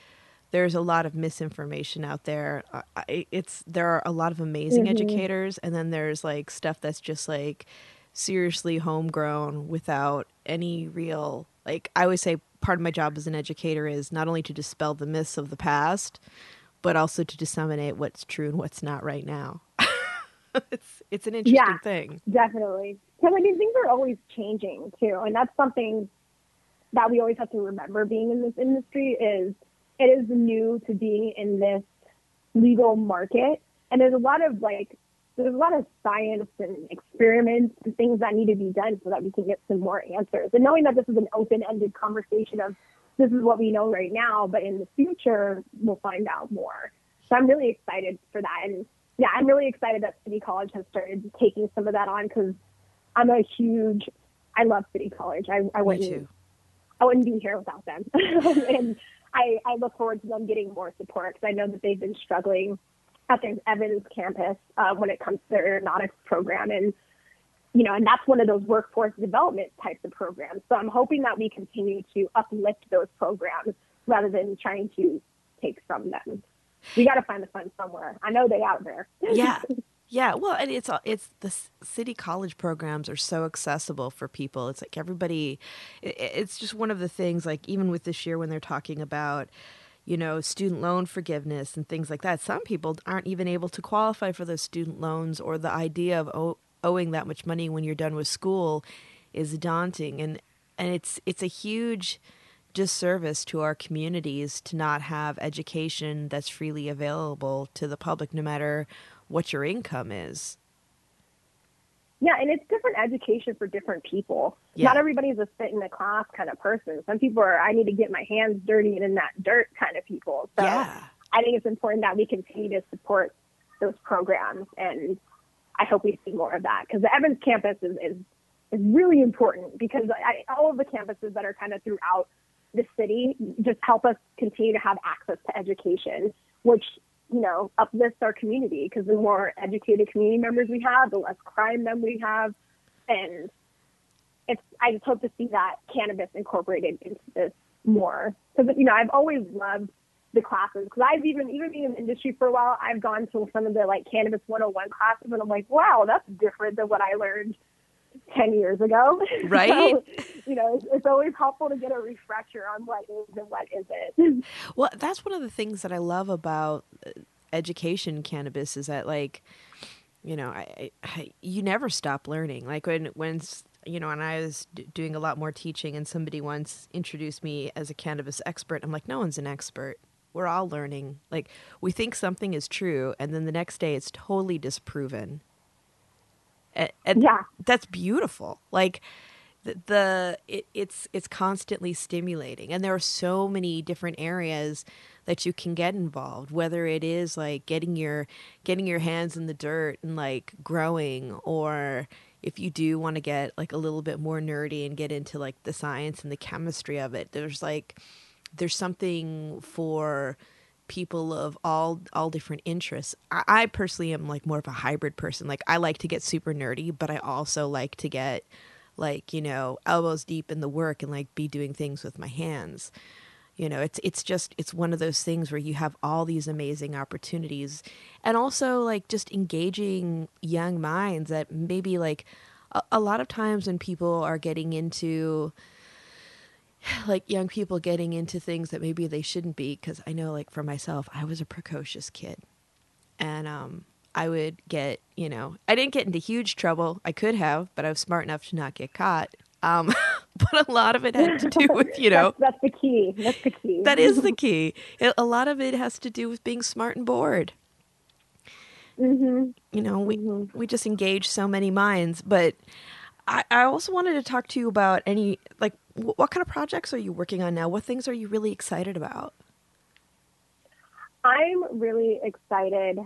there's a lot of misinformation out there. It's there are a lot of amazing mm-hmm. educators, and then there's like stuff that's just like seriously homegrown without any real like. I always say part of my job as an educator is not only to dispel the myths of the past, but also to disseminate what's true and what's not right now. it's it's an interesting yeah, thing. Definitely, because I mean things are always changing too, and that's something that we always have to remember being in this industry is it is new to being in this legal market. And there's a lot of like, there's a lot of science and experiments and things that need to be done so that we can get some more answers. And knowing that this is an open ended conversation of this is what we know right now, but in the future, we'll find out more. So I'm really excited for that. And yeah, I'm really excited that City College has started taking some of that on because I'm a huge, I love City College. I, I wouldn't, I wouldn't be here without them. and I, I look forward to them getting more support because I know that they've been struggling at their Evans campus uh, when it comes to their aeronautics program. And, you know, and that's one of those workforce development types of programs. So I'm hoping that we continue to uplift those programs rather than trying to take from them. We got to find the funds somewhere. I know they out there. Yeah. Yeah, well, and it's it's the city college programs are so accessible for people. It's like everybody. It's just one of the things. Like even with this year, when they're talking about, you know, student loan forgiveness and things like that, some people aren't even able to qualify for those student loans, or the idea of owing that much money when you're done with school is daunting, and and it's it's a huge disservice to our communities to not have education that's freely available to the public, no matter what your income is. Yeah, and it's different education for different people. Yeah. Not everybody's a sit in the class kind of person. Some people are, I need to get my hands dirty and in that dirt kind of people. So yeah. I think it's important that we continue to support those programs. And I hope we see more of that because the Evans campus is, is, is really important because I, all of the campuses that are kind of throughout the city just help us continue to have access to education, which you know, uplifts our community because the more educated community members we have, the less crime then we have. And it's, I just hope to see that cannabis incorporated into this more. Because, you know, I've always loved the classes because I've even, even being in the industry for a while, I've gone to some of the like cannabis 101 classes and I'm like, wow, that's different than what I learned 10 years ago. Right. so, you know, it's, it's, always helpful to get a refresher on what is and what isn't. Well, that's one of the things that I love about uh, education cannabis is that, like, you know, I, I, you never stop learning. Like when when you know, and I was d- doing a lot more teaching, and somebody once introduced me as a cannabis expert. I'm like, no one's an expert. We're all learning. Like, we think something is true, and then the next day it's totally disproven. And, and Yeah. that's beautiful. Like, the, the it, it's it's constantly stimulating, and there are so many different areas that you can get involved. Whether it is like getting your getting your hands in the dirt and like growing, or if you do want to get like a little bit more nerdy and get into like the science and the chemistry of it, there's like there's something for people of all all different interests. I, I personally am like more of a hybrid person. Like I like to get super nerdy, but I also like to get like you know elbows deep in the work and like be doing things with my hands you know it's it's just it's one of those things where you have all these amazing opportunities and also like just engaging young minds that maybe like a, a lot of times when people are getting into like young people getting into things that maybe they shouldn't be because i know like for myself i was a precocious kid. And um i would get you know i didn't get into huge trouble. I could have but i was smart enough to not get caught. Um but a lot of it had to do with you know that's, that's the key. That's the key. that is the key. It- a lot of it has to do with being smart and bored. Hmm you know we we just engage so many minds but I, I also wanted to talk to you about any like wh- what kind of projects are you working on now what things are you really excited about I'm really excited.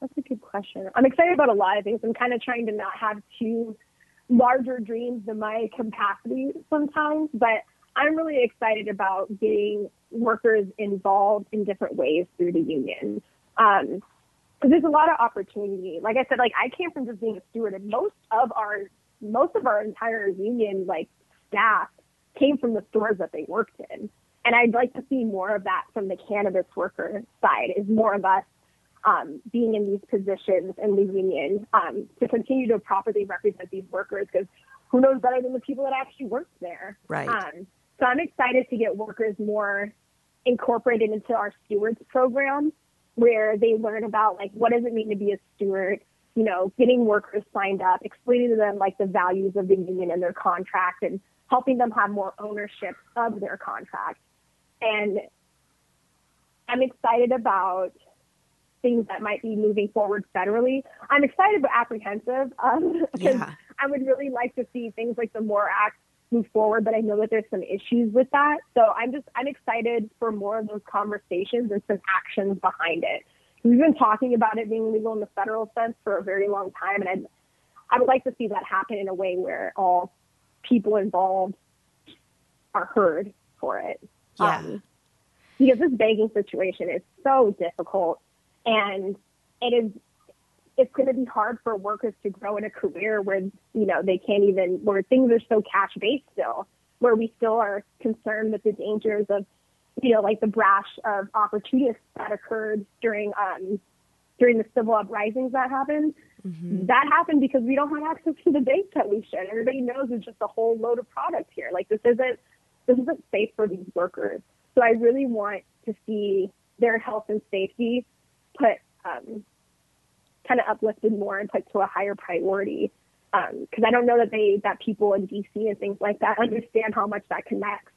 That's a good question. I'm excited about a lot of things. I'm kind of trying to not have too larger dreams than my capacity sometimes, but I'm really excited about getting workers involved in different ways through the union. Um, because there's a lot of opportunity. Like I said, like I came from just being a steward, and most of our most of our entire union like staff came from the stores that they worked in. And I'd like to see more of that from the cannabis worker side. Is more of us um, being in these positions in the union um, to continue to properly represent these workers because who knows better than the people that actually work there. Right. Um, so I'm excited to get workers more incorporated into our stewards program where they learn about like what does it mean to be a steward, you know, getting workers signed up, explaining to them like the values of the union and their contract and helping them have more ownership of their contract. And I'm excited about things that might be moving forward federally. I'm excited but apprehensive um, because Yeah. I would really like to see things like the MORE Act move forward, but I know that there's some issues with that. So I'm just I'm excited for more of those conversations and some actions behind it. We've been talking about it being legal in the federal sense for a very long time, and I'd, I would like to see that happen in a way where all people involved are heard for it. Yeah. Um, because this banking situation is so difficult and it is it's going to be hard for workers to grow in a career where you know they can't even where things are so cash based still where we still are concerned with the dangers of you know like the brash of opportunists that occurred during um during the civil uprisings that happened. That happened because we don't have access to the banks that we should. Everybody knows it's just a whole load of products here. Like this isn't this isn't safe for these workers. So i really want to see their health and safety put um, kind of uplifted more and put to a higher priority. Because I don't know that they that people in DC and things like that understand how much that connects.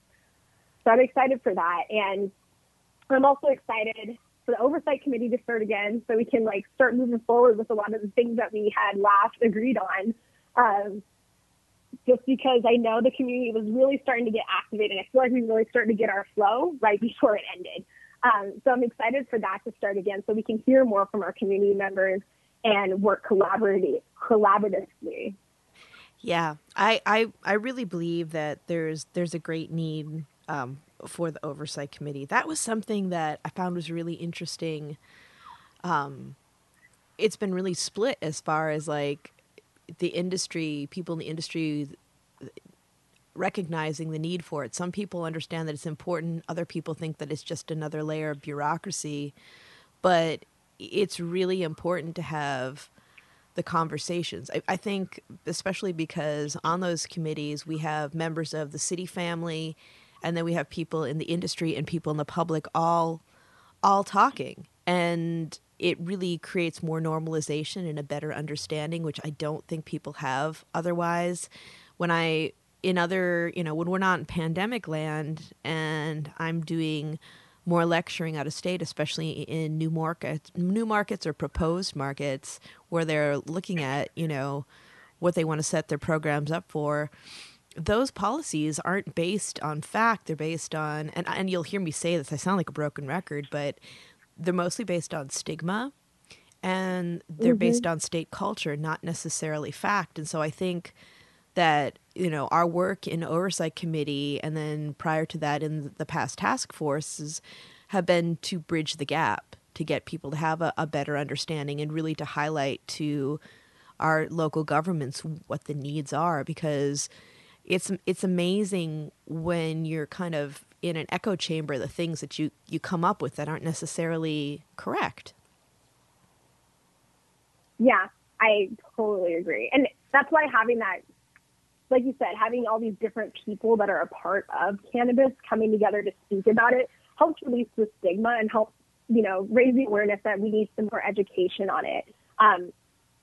So I'm excited for that, and I'm also excited for the oversight committee to start again, so we can like start moving forward with a lot of the things that we had last agreed on. Um, just because I know the community was really starting to get activated. I feel like we really started to get our flow right before it ended. Um, so I'm excited for that to start again so we can hear more from our community members and work collaboratively. collaboratively. Yeah, I, I, I really believe that there's there's a great need um, for the oversight committee. That was something that I found was really interesting. Um, it's been really split as far as like the industry, people in the industry recognizing the need for it. Some people understand that it's important. Other people think that it's just another layer of bureaucracy. But it's really important to have the conversations. I, I think, especially because on those committees, we have members of the city family, and then we have people in the industry and people in the public all all talking. And it really creates more normalization and a better understanding, which I don't think people have otherwise. When I in other, you know, when we're not in pandemic land and I'm doing more lecturing out of state, especially in new markets, new markets or proposed markets where they're looking at, you know, what they want to set their programs up for. Those policies aren't based on fact; they're based on, and and you'll hear me say this. I sound like a broken record, but they're mostly based on stigma, and they're mm-hmm. based on state culture, not necessarily fact. And so I think that you know our work in oversight committee and then prior to that in the past task forces have been to bridge the gap to get people to have a, a better understanding and really to highlight to our local governments what the needs are because it's it's amazing when you're kind of in an echo chamber the things that you you come up with that aren't necessarily correct. Yeah i totally agree. And that's why having that like you said, having all these different people that are a part of cannabis coming together to speak about it helps release the stigma and helps, you know, raise the awareness that we need some more education on it. Um,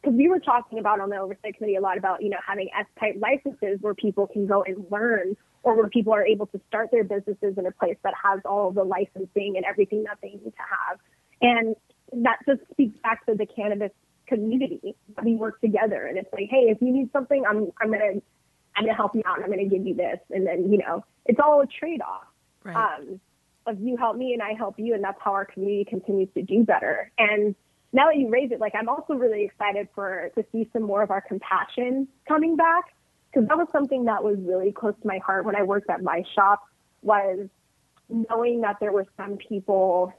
because we were talking about on the oversight committee a lot about, you know, having S-type licenses where people can go and learn or where people are able to start their businesses in a place that has all the licensing and everything that they need to have. And that just speaks back to the cannabis community. We work together and it's like, hey, if you need something, I'm I'm gonna I'm going to help you out and I'm going to give you this. And then, you know, it's all a trade off. Right. Um, of you help me and I help you. And that's how our community continues to do better. And now that you raise it, like I'm also really excited for to see some more of our compassion coming back because that was something that was really close to my heart when I worked at my shop was knowing that there were some people,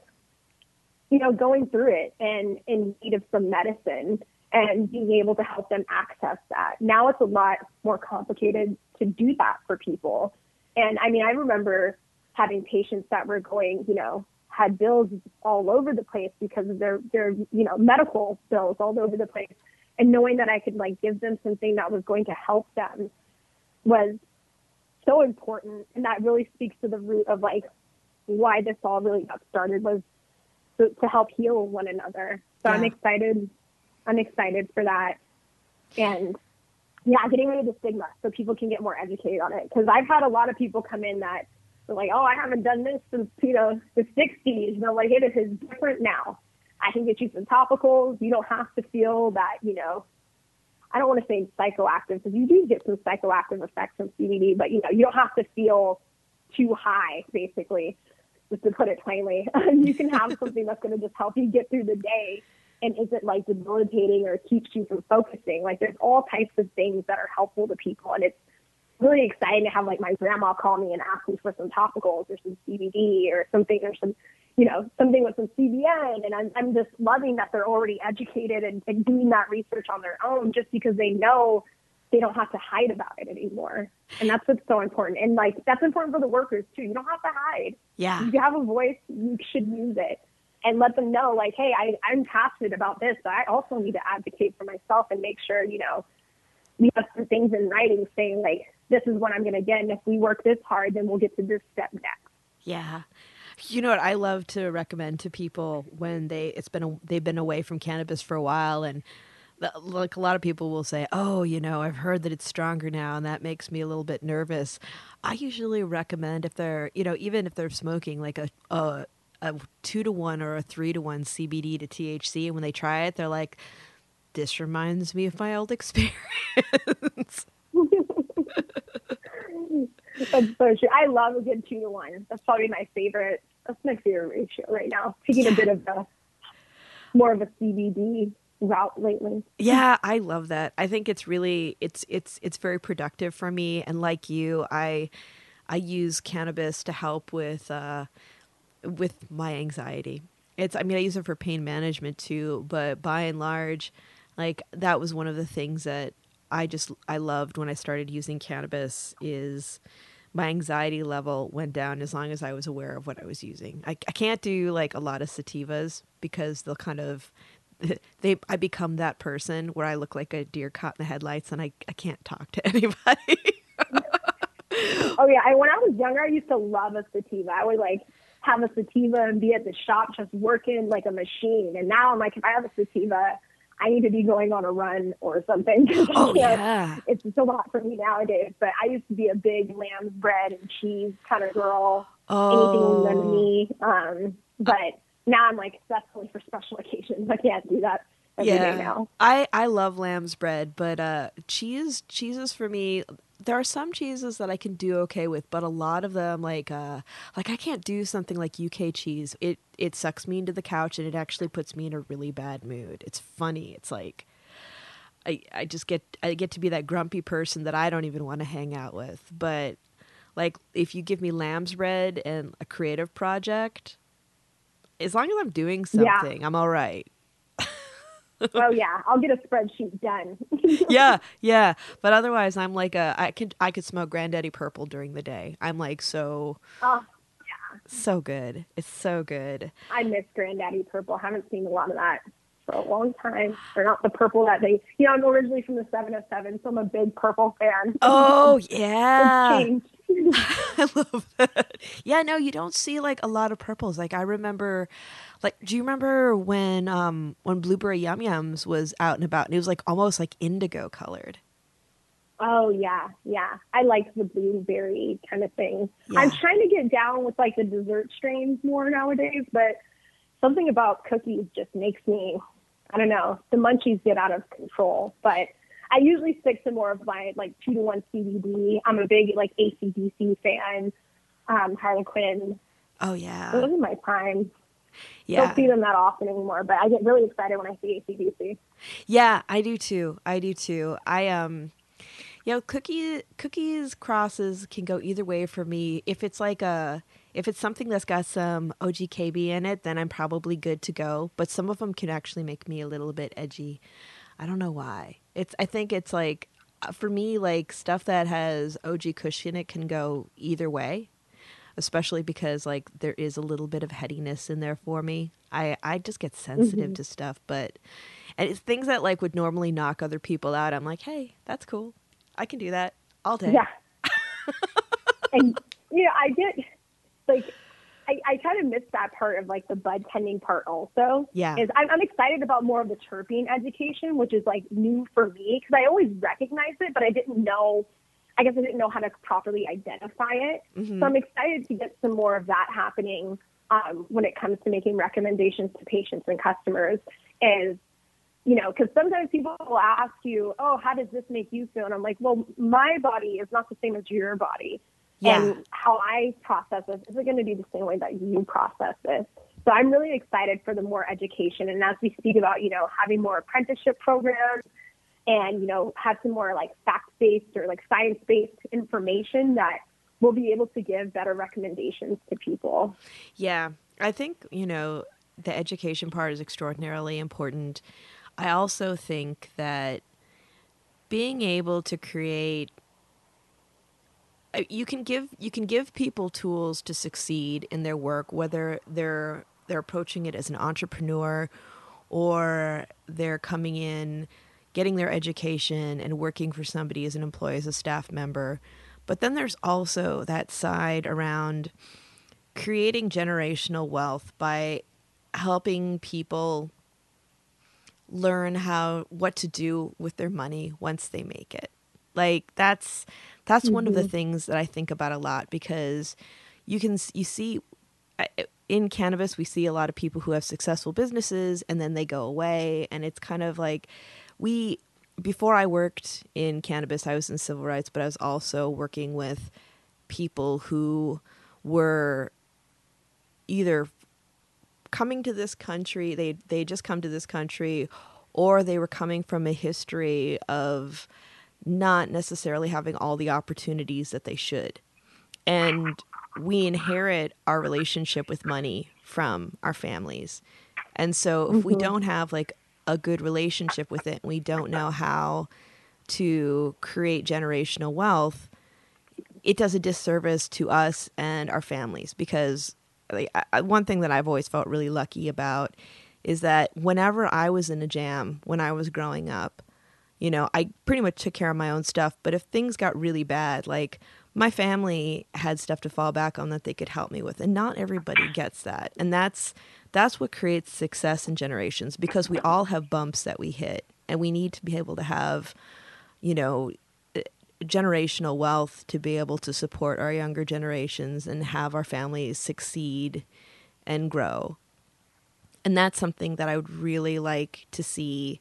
you know, going through it and in need of some medicine and being able to help them access that. Now it's a lot more complicated to do that for people. And I mean, I remember having patients that were going, you know, had bills all over the place because of their, their, you know, medical bills all over the place. And knowing that I could like give them something that was going to help them was so important. And that really speaks to the root of like why this all really got started was to, to help heal one another. So yeah. I'm excited I'm excited for that. And yeah, getting rid of the stigma so people can get more educated on it. Because I've had a lot of people come in that are like, oh, I haven't done this since, you know, the 60s. And I'm like, it is different now. I can get you some topicals. You don't have to feel that, you know, I don't want to say psychoactive because you do get some psychoactive effects from CBD, but you know, you don't have to feel too high, basically, just to put it plainly. you can have something that's going to just help you get through the day and isn't like debilitating or keeps you from focusing. Like there's all types of things that are helpful to people and it's really exciting to have like my grandma call me and ask me for some topicals or some CBD or something or some, you know, something with some CBN. And I'm, I'm just loving that they're already educated and, and doing that research on their own just because they know they don't have to hide about it anymore. And that's what's so important. And like, that's important for the workers too. You don't have to hide. Yeah. If you have a voice, you should use it and let them know like, hey, I, I'm passionate about this, but I also need to advocate for myself and make sure, you know, we have some things in writing saying like, this is what I'm going to get. And if we work this hard, then we'll get to this step next. Yeah. You know what I love to recommend to people when they it's been a, they've been away from cannabis for a while and like a lot of people will say, "Oh, you know, I've heard that it's stronger now and that makes me a little bit nervous." I usually recommend if they're, you know, even if they're smoking like a a a two to one or a three to one CBD to THC, and when they try it, they're like, "This reminds me of my old experience." That's so true. I love a good two to one. That's probably my favorite. That's my favorite ratio right now. Taking a bit of a more of a CBD route lately. Yeah, I love that. I think it's really it's it's it's very productive for me. And like you, I I use cannabis to help with. Uh, with my anxiety. It's I mean I use it for pain management too, but by and large, like that was one of the things that I just I loved when I started using cannabis is my anxiety level went down as long as I was aware of what I was using. I, I can't do like a lot of sativas because they'll kind of they I become that person where I look like a deer caught in the headlights and I, I can't talk to anybody. oh yeah, I, when I was younger I used to love a sativa. I would like have a sativa and be at the shop just working like a machine. And now I'm like, if I have a sativa, I need to be going on a run or something. Oh yeah, it's a lot for me nowadays. But I used to be a big lamb's bread and cheese kind of girl. Oh. Anything with me. Um, but now I'm like, that's only for special occasions. I can't do that yeah. now. I I love lamb's bread, but uh, cheese cheeses for me. There are some cheeses that I can do okay with, but a lot of them, like uh, like I can't do something like UK cheese. It it sucks me into the couch, and it actually puts me in a really bad mood. It's funny. It's like I I just get I get to be that grumpy person that I don't even want to hang out with. But like if you give me lamb's bread and a creative project, as long as I'm doing Yeah. something, I'm all right. oh yeah, I'll get a spreadsheet done. yeah, yeah. But otherwise, I'm like a I could I could smoke Granddaddy Purple during the day. I'm like so oh, yeah. so good. It's so good. I miss Granddaddy Purple. Haven't seen a lot of that for a long time. Or not the purple that they. You know, I'm originally from the 707, so I'm a big purple fan. Oh It's yeah, changed. I love that. Yeah, no, you don't see like a lot of purples. Like I remember, like, do you remember when um when Blueberry Yum Yums was out and about and it was like almost like indigo colored. Oh yeah, yeah. I like the blueberry kind of thing. I'm trying to get down with like the dessert strains more nowadays, but something about cookies just makes me I don't know, the munchies get out of control. But I usually stick to more of my like two to one CBD. I'm a big like ACDC fan. Um, Harlequin. Oh yeah, Those are my prime. yeah. Don't see them that often anymore, but I get really excited when I see ACDC. Yeah, I do too. I do too. I um you know, cookie cookies crosses can go either way for me. If it's like a if it's something that's got some OGKB in it, then I'm probably good to go. But some of them can actually make me a little bit edgy. I don't know why. It's I think it's like uh, for me like stuff that has OG Kush in it can go either way. Especially because like there is a little bit of headiness in there for me. I I just get sensitive to stuff, but and it's things that like would normally knock other people out. I'm like, hey, that's cool. I can do that all day. Yeah. and you know, I get like I, I kind of miss that part of like the bud tending part also. Yeah. Is I'm, I'm excited about more of the terpene education, which is like new for me because I always recognized it, but I didn't know. I guess I didn't know how to properly identify it. Mhm. So I'm excited to get some more of that happening um, when it comes to making recommendations to patients and customers. Is you know, because sometimes people will ask you, "Oh, how does this make you feel?" And I'm like, "Well, my body is not the same as your body, Yeah. and how I process this isn't going to be the same way that you process this." So I'm really excited for the more education, and as we speak about, you know, having more apprenticeship programs, and you know, have some more like fact-based or like science-based information that we'll be able to give better recommendations to people. Yeah, I think, you know, the education part is extraordinarily important. I also think that being able to create Uh, you can give you can give people tools to succeed in their work whether they're they're approaching it as an entrepreneur or they're coming in getting their education and working for somebody as an employee as a staff member but then there's also that side around creating generational wealth by helping people learn how what to do with their money once they make it. Like that's that's one of the mm-hmm. things that I think about a lot because you can you see in cannabis we see a lot of people who have successful businesses and then they go away. And it's kind of like we before I worked in cannabis I was in civil rights but I was also working with people who were either coming to this country they they just come to this country or they were coming from a history of not necessarily having all the opportunities that they should. And we inherit our relationship with money from our families. And so if we mm-hmm. don't have like a good relationship with it we don't know how to create generational wealth it does a disservice to us and our families because like, I- one thing that I've always felt really lucky about is that whenever I was in a jam when I was growing up, you know, I pretty much took care of my own stuff. But if things got really bad, like my family had stuff to fall back on that they could help me with and not everybody gets that and that's that's what creates success in generations because we all have bumps that we hit and we need to be able to have you know generational wealth to be able to support our younger generations and have our families succeed and grow and that's something that i would really like to see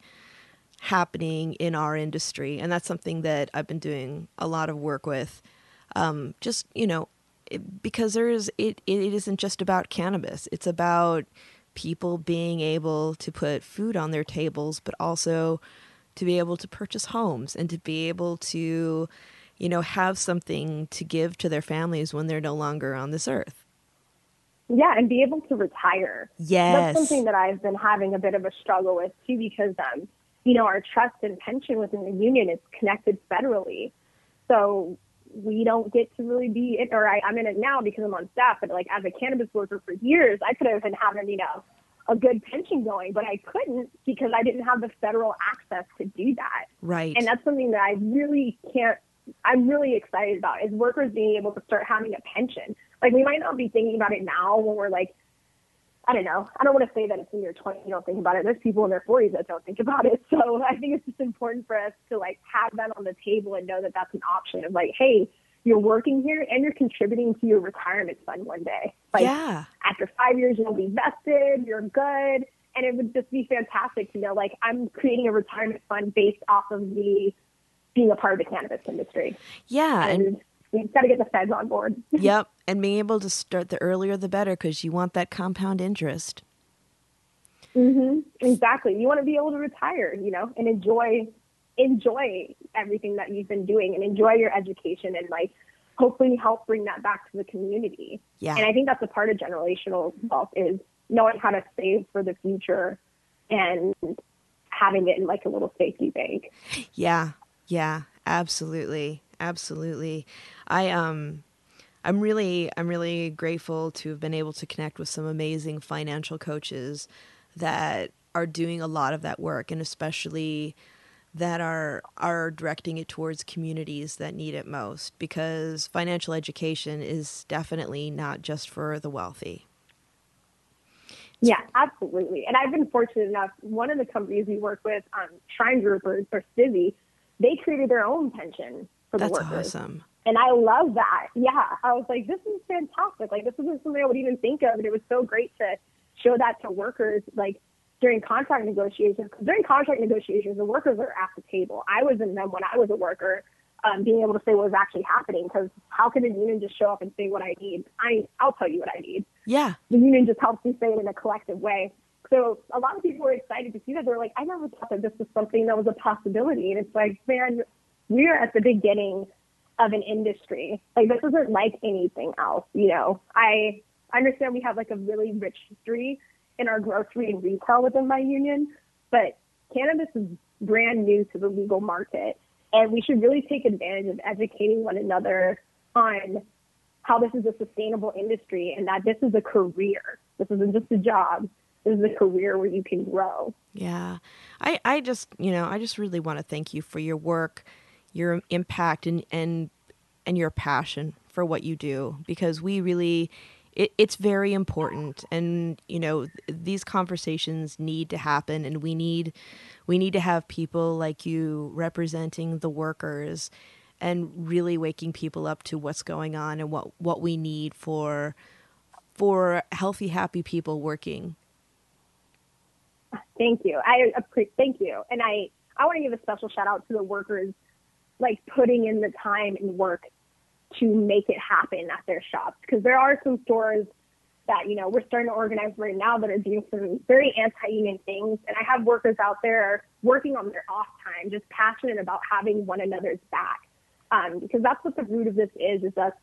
happening in our industry and that's something that i've been doing a lot of work with. Um, just you know because there is it it isn't just about cannabis. It's about people being able to put food on their tables but also to be able to purchase homes and to be able to you know have something to give to their families when they're no longer on this earth. Yeah and be able to retire. Yes. that's something that i've been having a bit of a struggle with too because um you know our trust and pension within the union is connected federally so we don't get to really be it, or I, I'm in it now because I'm on staff, but like as a cannabis worker for years, I could have been having, you know, a good pension going, but I couldn't because I didn't have the federal access to do that. Right. And that's something that I really can't, I'm really excited about is workers being able to start having a pension. Like we might not be thinking about it now when we're like I don't know. I don't want to say that it's in your 20s you don't think about it. There's people in their 40s that don't think about it. So I think it's just important for us to like have that on the table and know that that's an option of like, hey, you're working here and you're contributing to your retirement fund one day. Like yeah. after five years, you'll be vested. You're good. And it would just be fantastic to know like I'm creating a retirement fund based off of me being a part of the cannabis industry. Yeah. and, and we've got to get the feds on board. yep. And being able to start the earlier the better because you want that compound interest. Mm-hmm. Exactly. You want to be able to retire, you know, and enjoy enjoy everything that you've been doing and enjoy your education and like hopefully help bring that back to the community. Yeah. And I think that's a part of generational wealth is knowing how to save for the future and having it in like a little safety bank. Yeah. Yeah. Absolutely. Absolutely. I um I'm really I'm really grateful to have been able to connect with some amazing financial coaches that are doing a lot of that work and especially that are are directing it towards communities that need it most because financial education is definitely not just for the wealthy. Yeah, absolutely. And I've been fortunate enough. One of the companies we work with, um, Shryne Group or, or Civi, they created their own pension for That's the workers. awesome. And I love that. Yeah, I was like, this is fantastic. Like, this isn't something I would even think of. And it was so great to show that to workers, like during contract negotiations. Because during contract negotiations, the workers are at the table. I was in them when I was a worker, um, being able to say what was actually happening. Because how can a union just show up and say what I need? I, I'll tell you what I need. Yeah. The union just helps me say it in a collective way. So a lot of people were excited to see that. They're like, I never thought that this was something that was a possibility. And it's like, man, we are at the beginning of an industry. Like this isn't like anything else, you know. I understand we have like a really rich history in our grocery and retail within my union, but cannabis is brand new to the legal market. And we should really take advantage of educating one another on how this is a sustainable industry and that this is a career. This isn't just a job. This is a career where you can grow. Yeah. I, I just, you know, I just really want to thank you for your work your impact and and and your passion for what you do because we really it, it's very important. And you know these conversations need to happen and we need we need to have people like you representing the workers and really waking people up to what's going on and what what we need for for healthy happy people working. Thank you. I appreciate thank you. And i i want to give a special shout out to the workers like putting in the time and work to make it happen at their shops. Because there are some stores that, you know, we're starting to organize right now that are doing some very anti-union things. And I have workers out there working on their off time, just passionate about having one another's back. Um, because that's what the root of this is, is us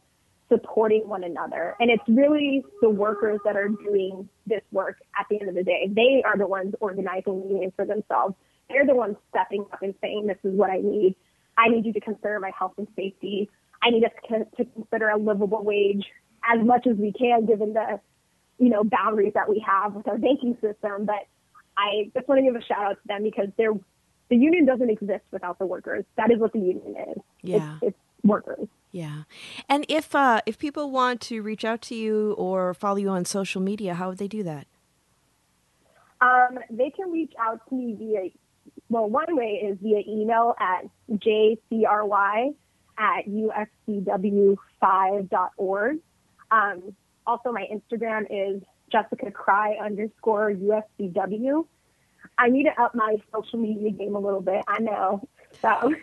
supporting one another. And it's really the workers that are doing this work at the end of the day. They are the ones organizing the union for themselves. They're the ones stepping up and saying, this is what I need. I need you to consider my health and safety. I need us to consider a livable wage as much as we can, given the, you know, boundaries that we have with our banking system. But I just want to give a shout out to them because they're, the union doesn't exist without the workers. That is what the union is. Yeah. It's, it's workers. Yeah, and if uh, if people want to reach out to you or follow you on social media, how would they do that? Um, they can reach out to me via well, one way is via email at jcry at ufcw5.org. Um, also, my Instagram is Jessica Cry underscore UFCW. I need to up my social media game a little bit. I know. So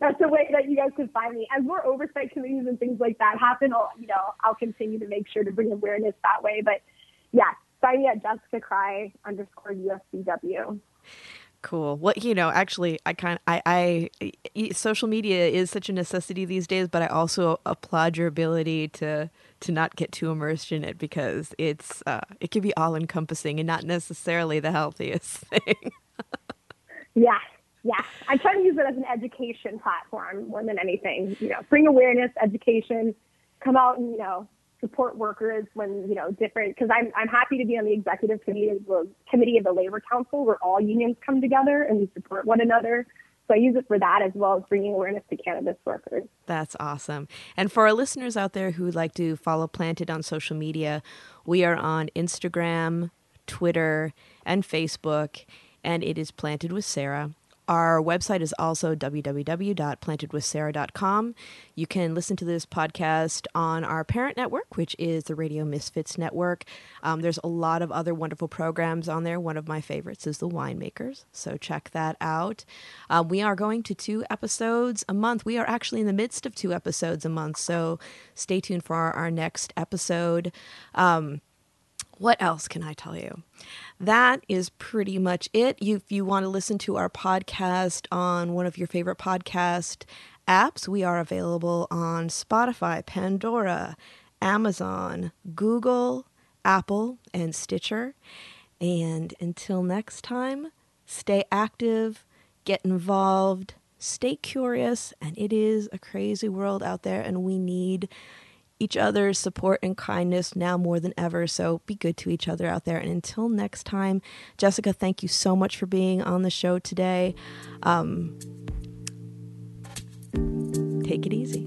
that's the way that you guys can find me. As more oversight committees and things like that happen, I'll, you know, I'll continue to make sure to bring awareness that way. But yeah, find me at Jessica Cry underscore UFCW. Cool. Well, you know, actually, I kind of, I, I, social media is such a necessity these days, but I also applaud your ability to to not get too immersed in it because it's uh, it can be all encompassing and not necessarily the healthiest thing. yeah, yeah. I try to use it as an education platform more than anything. You know, bring awareness, education, come out and you know support workers when you know different because I'm I'm happy to be on the executive committee of the committee of the labor council where all unions come together and we support one another. So I use it for that as well as bringing awareness to cannabis workers. That's awesome. And for our listeners out there who'd like to follow Planted on social media, we are on Instagram, Twitter, and Facebook, and it is Planted with Sara. Our website is also www.plantedwithsara.com. You can listen to this podcast on our parent network, which is the Radio Misfits Network. Um, there's a lot of other wonderful programs on there. One of my favorites is The Winemakers, so check that out. Um, we are going to two episodes a month. We are actually in the midst of two episodes a month, so stay tuned for our, our next episode. Um, what else can I tell you? That is pretty much it. If you want to listen to our podcast on one of your favorite podcast apps, we are available on Spotify, Pandora, Amazon, Google, Apple, and Stitcher. And until next time, stay active, get involved, stay curious, and it is a crazy world out there, and we need each other's support and kindness now more than ever. So be good to each other out there. And until next time, Jessica, thank you so much for being on the show today. Um, take it easy.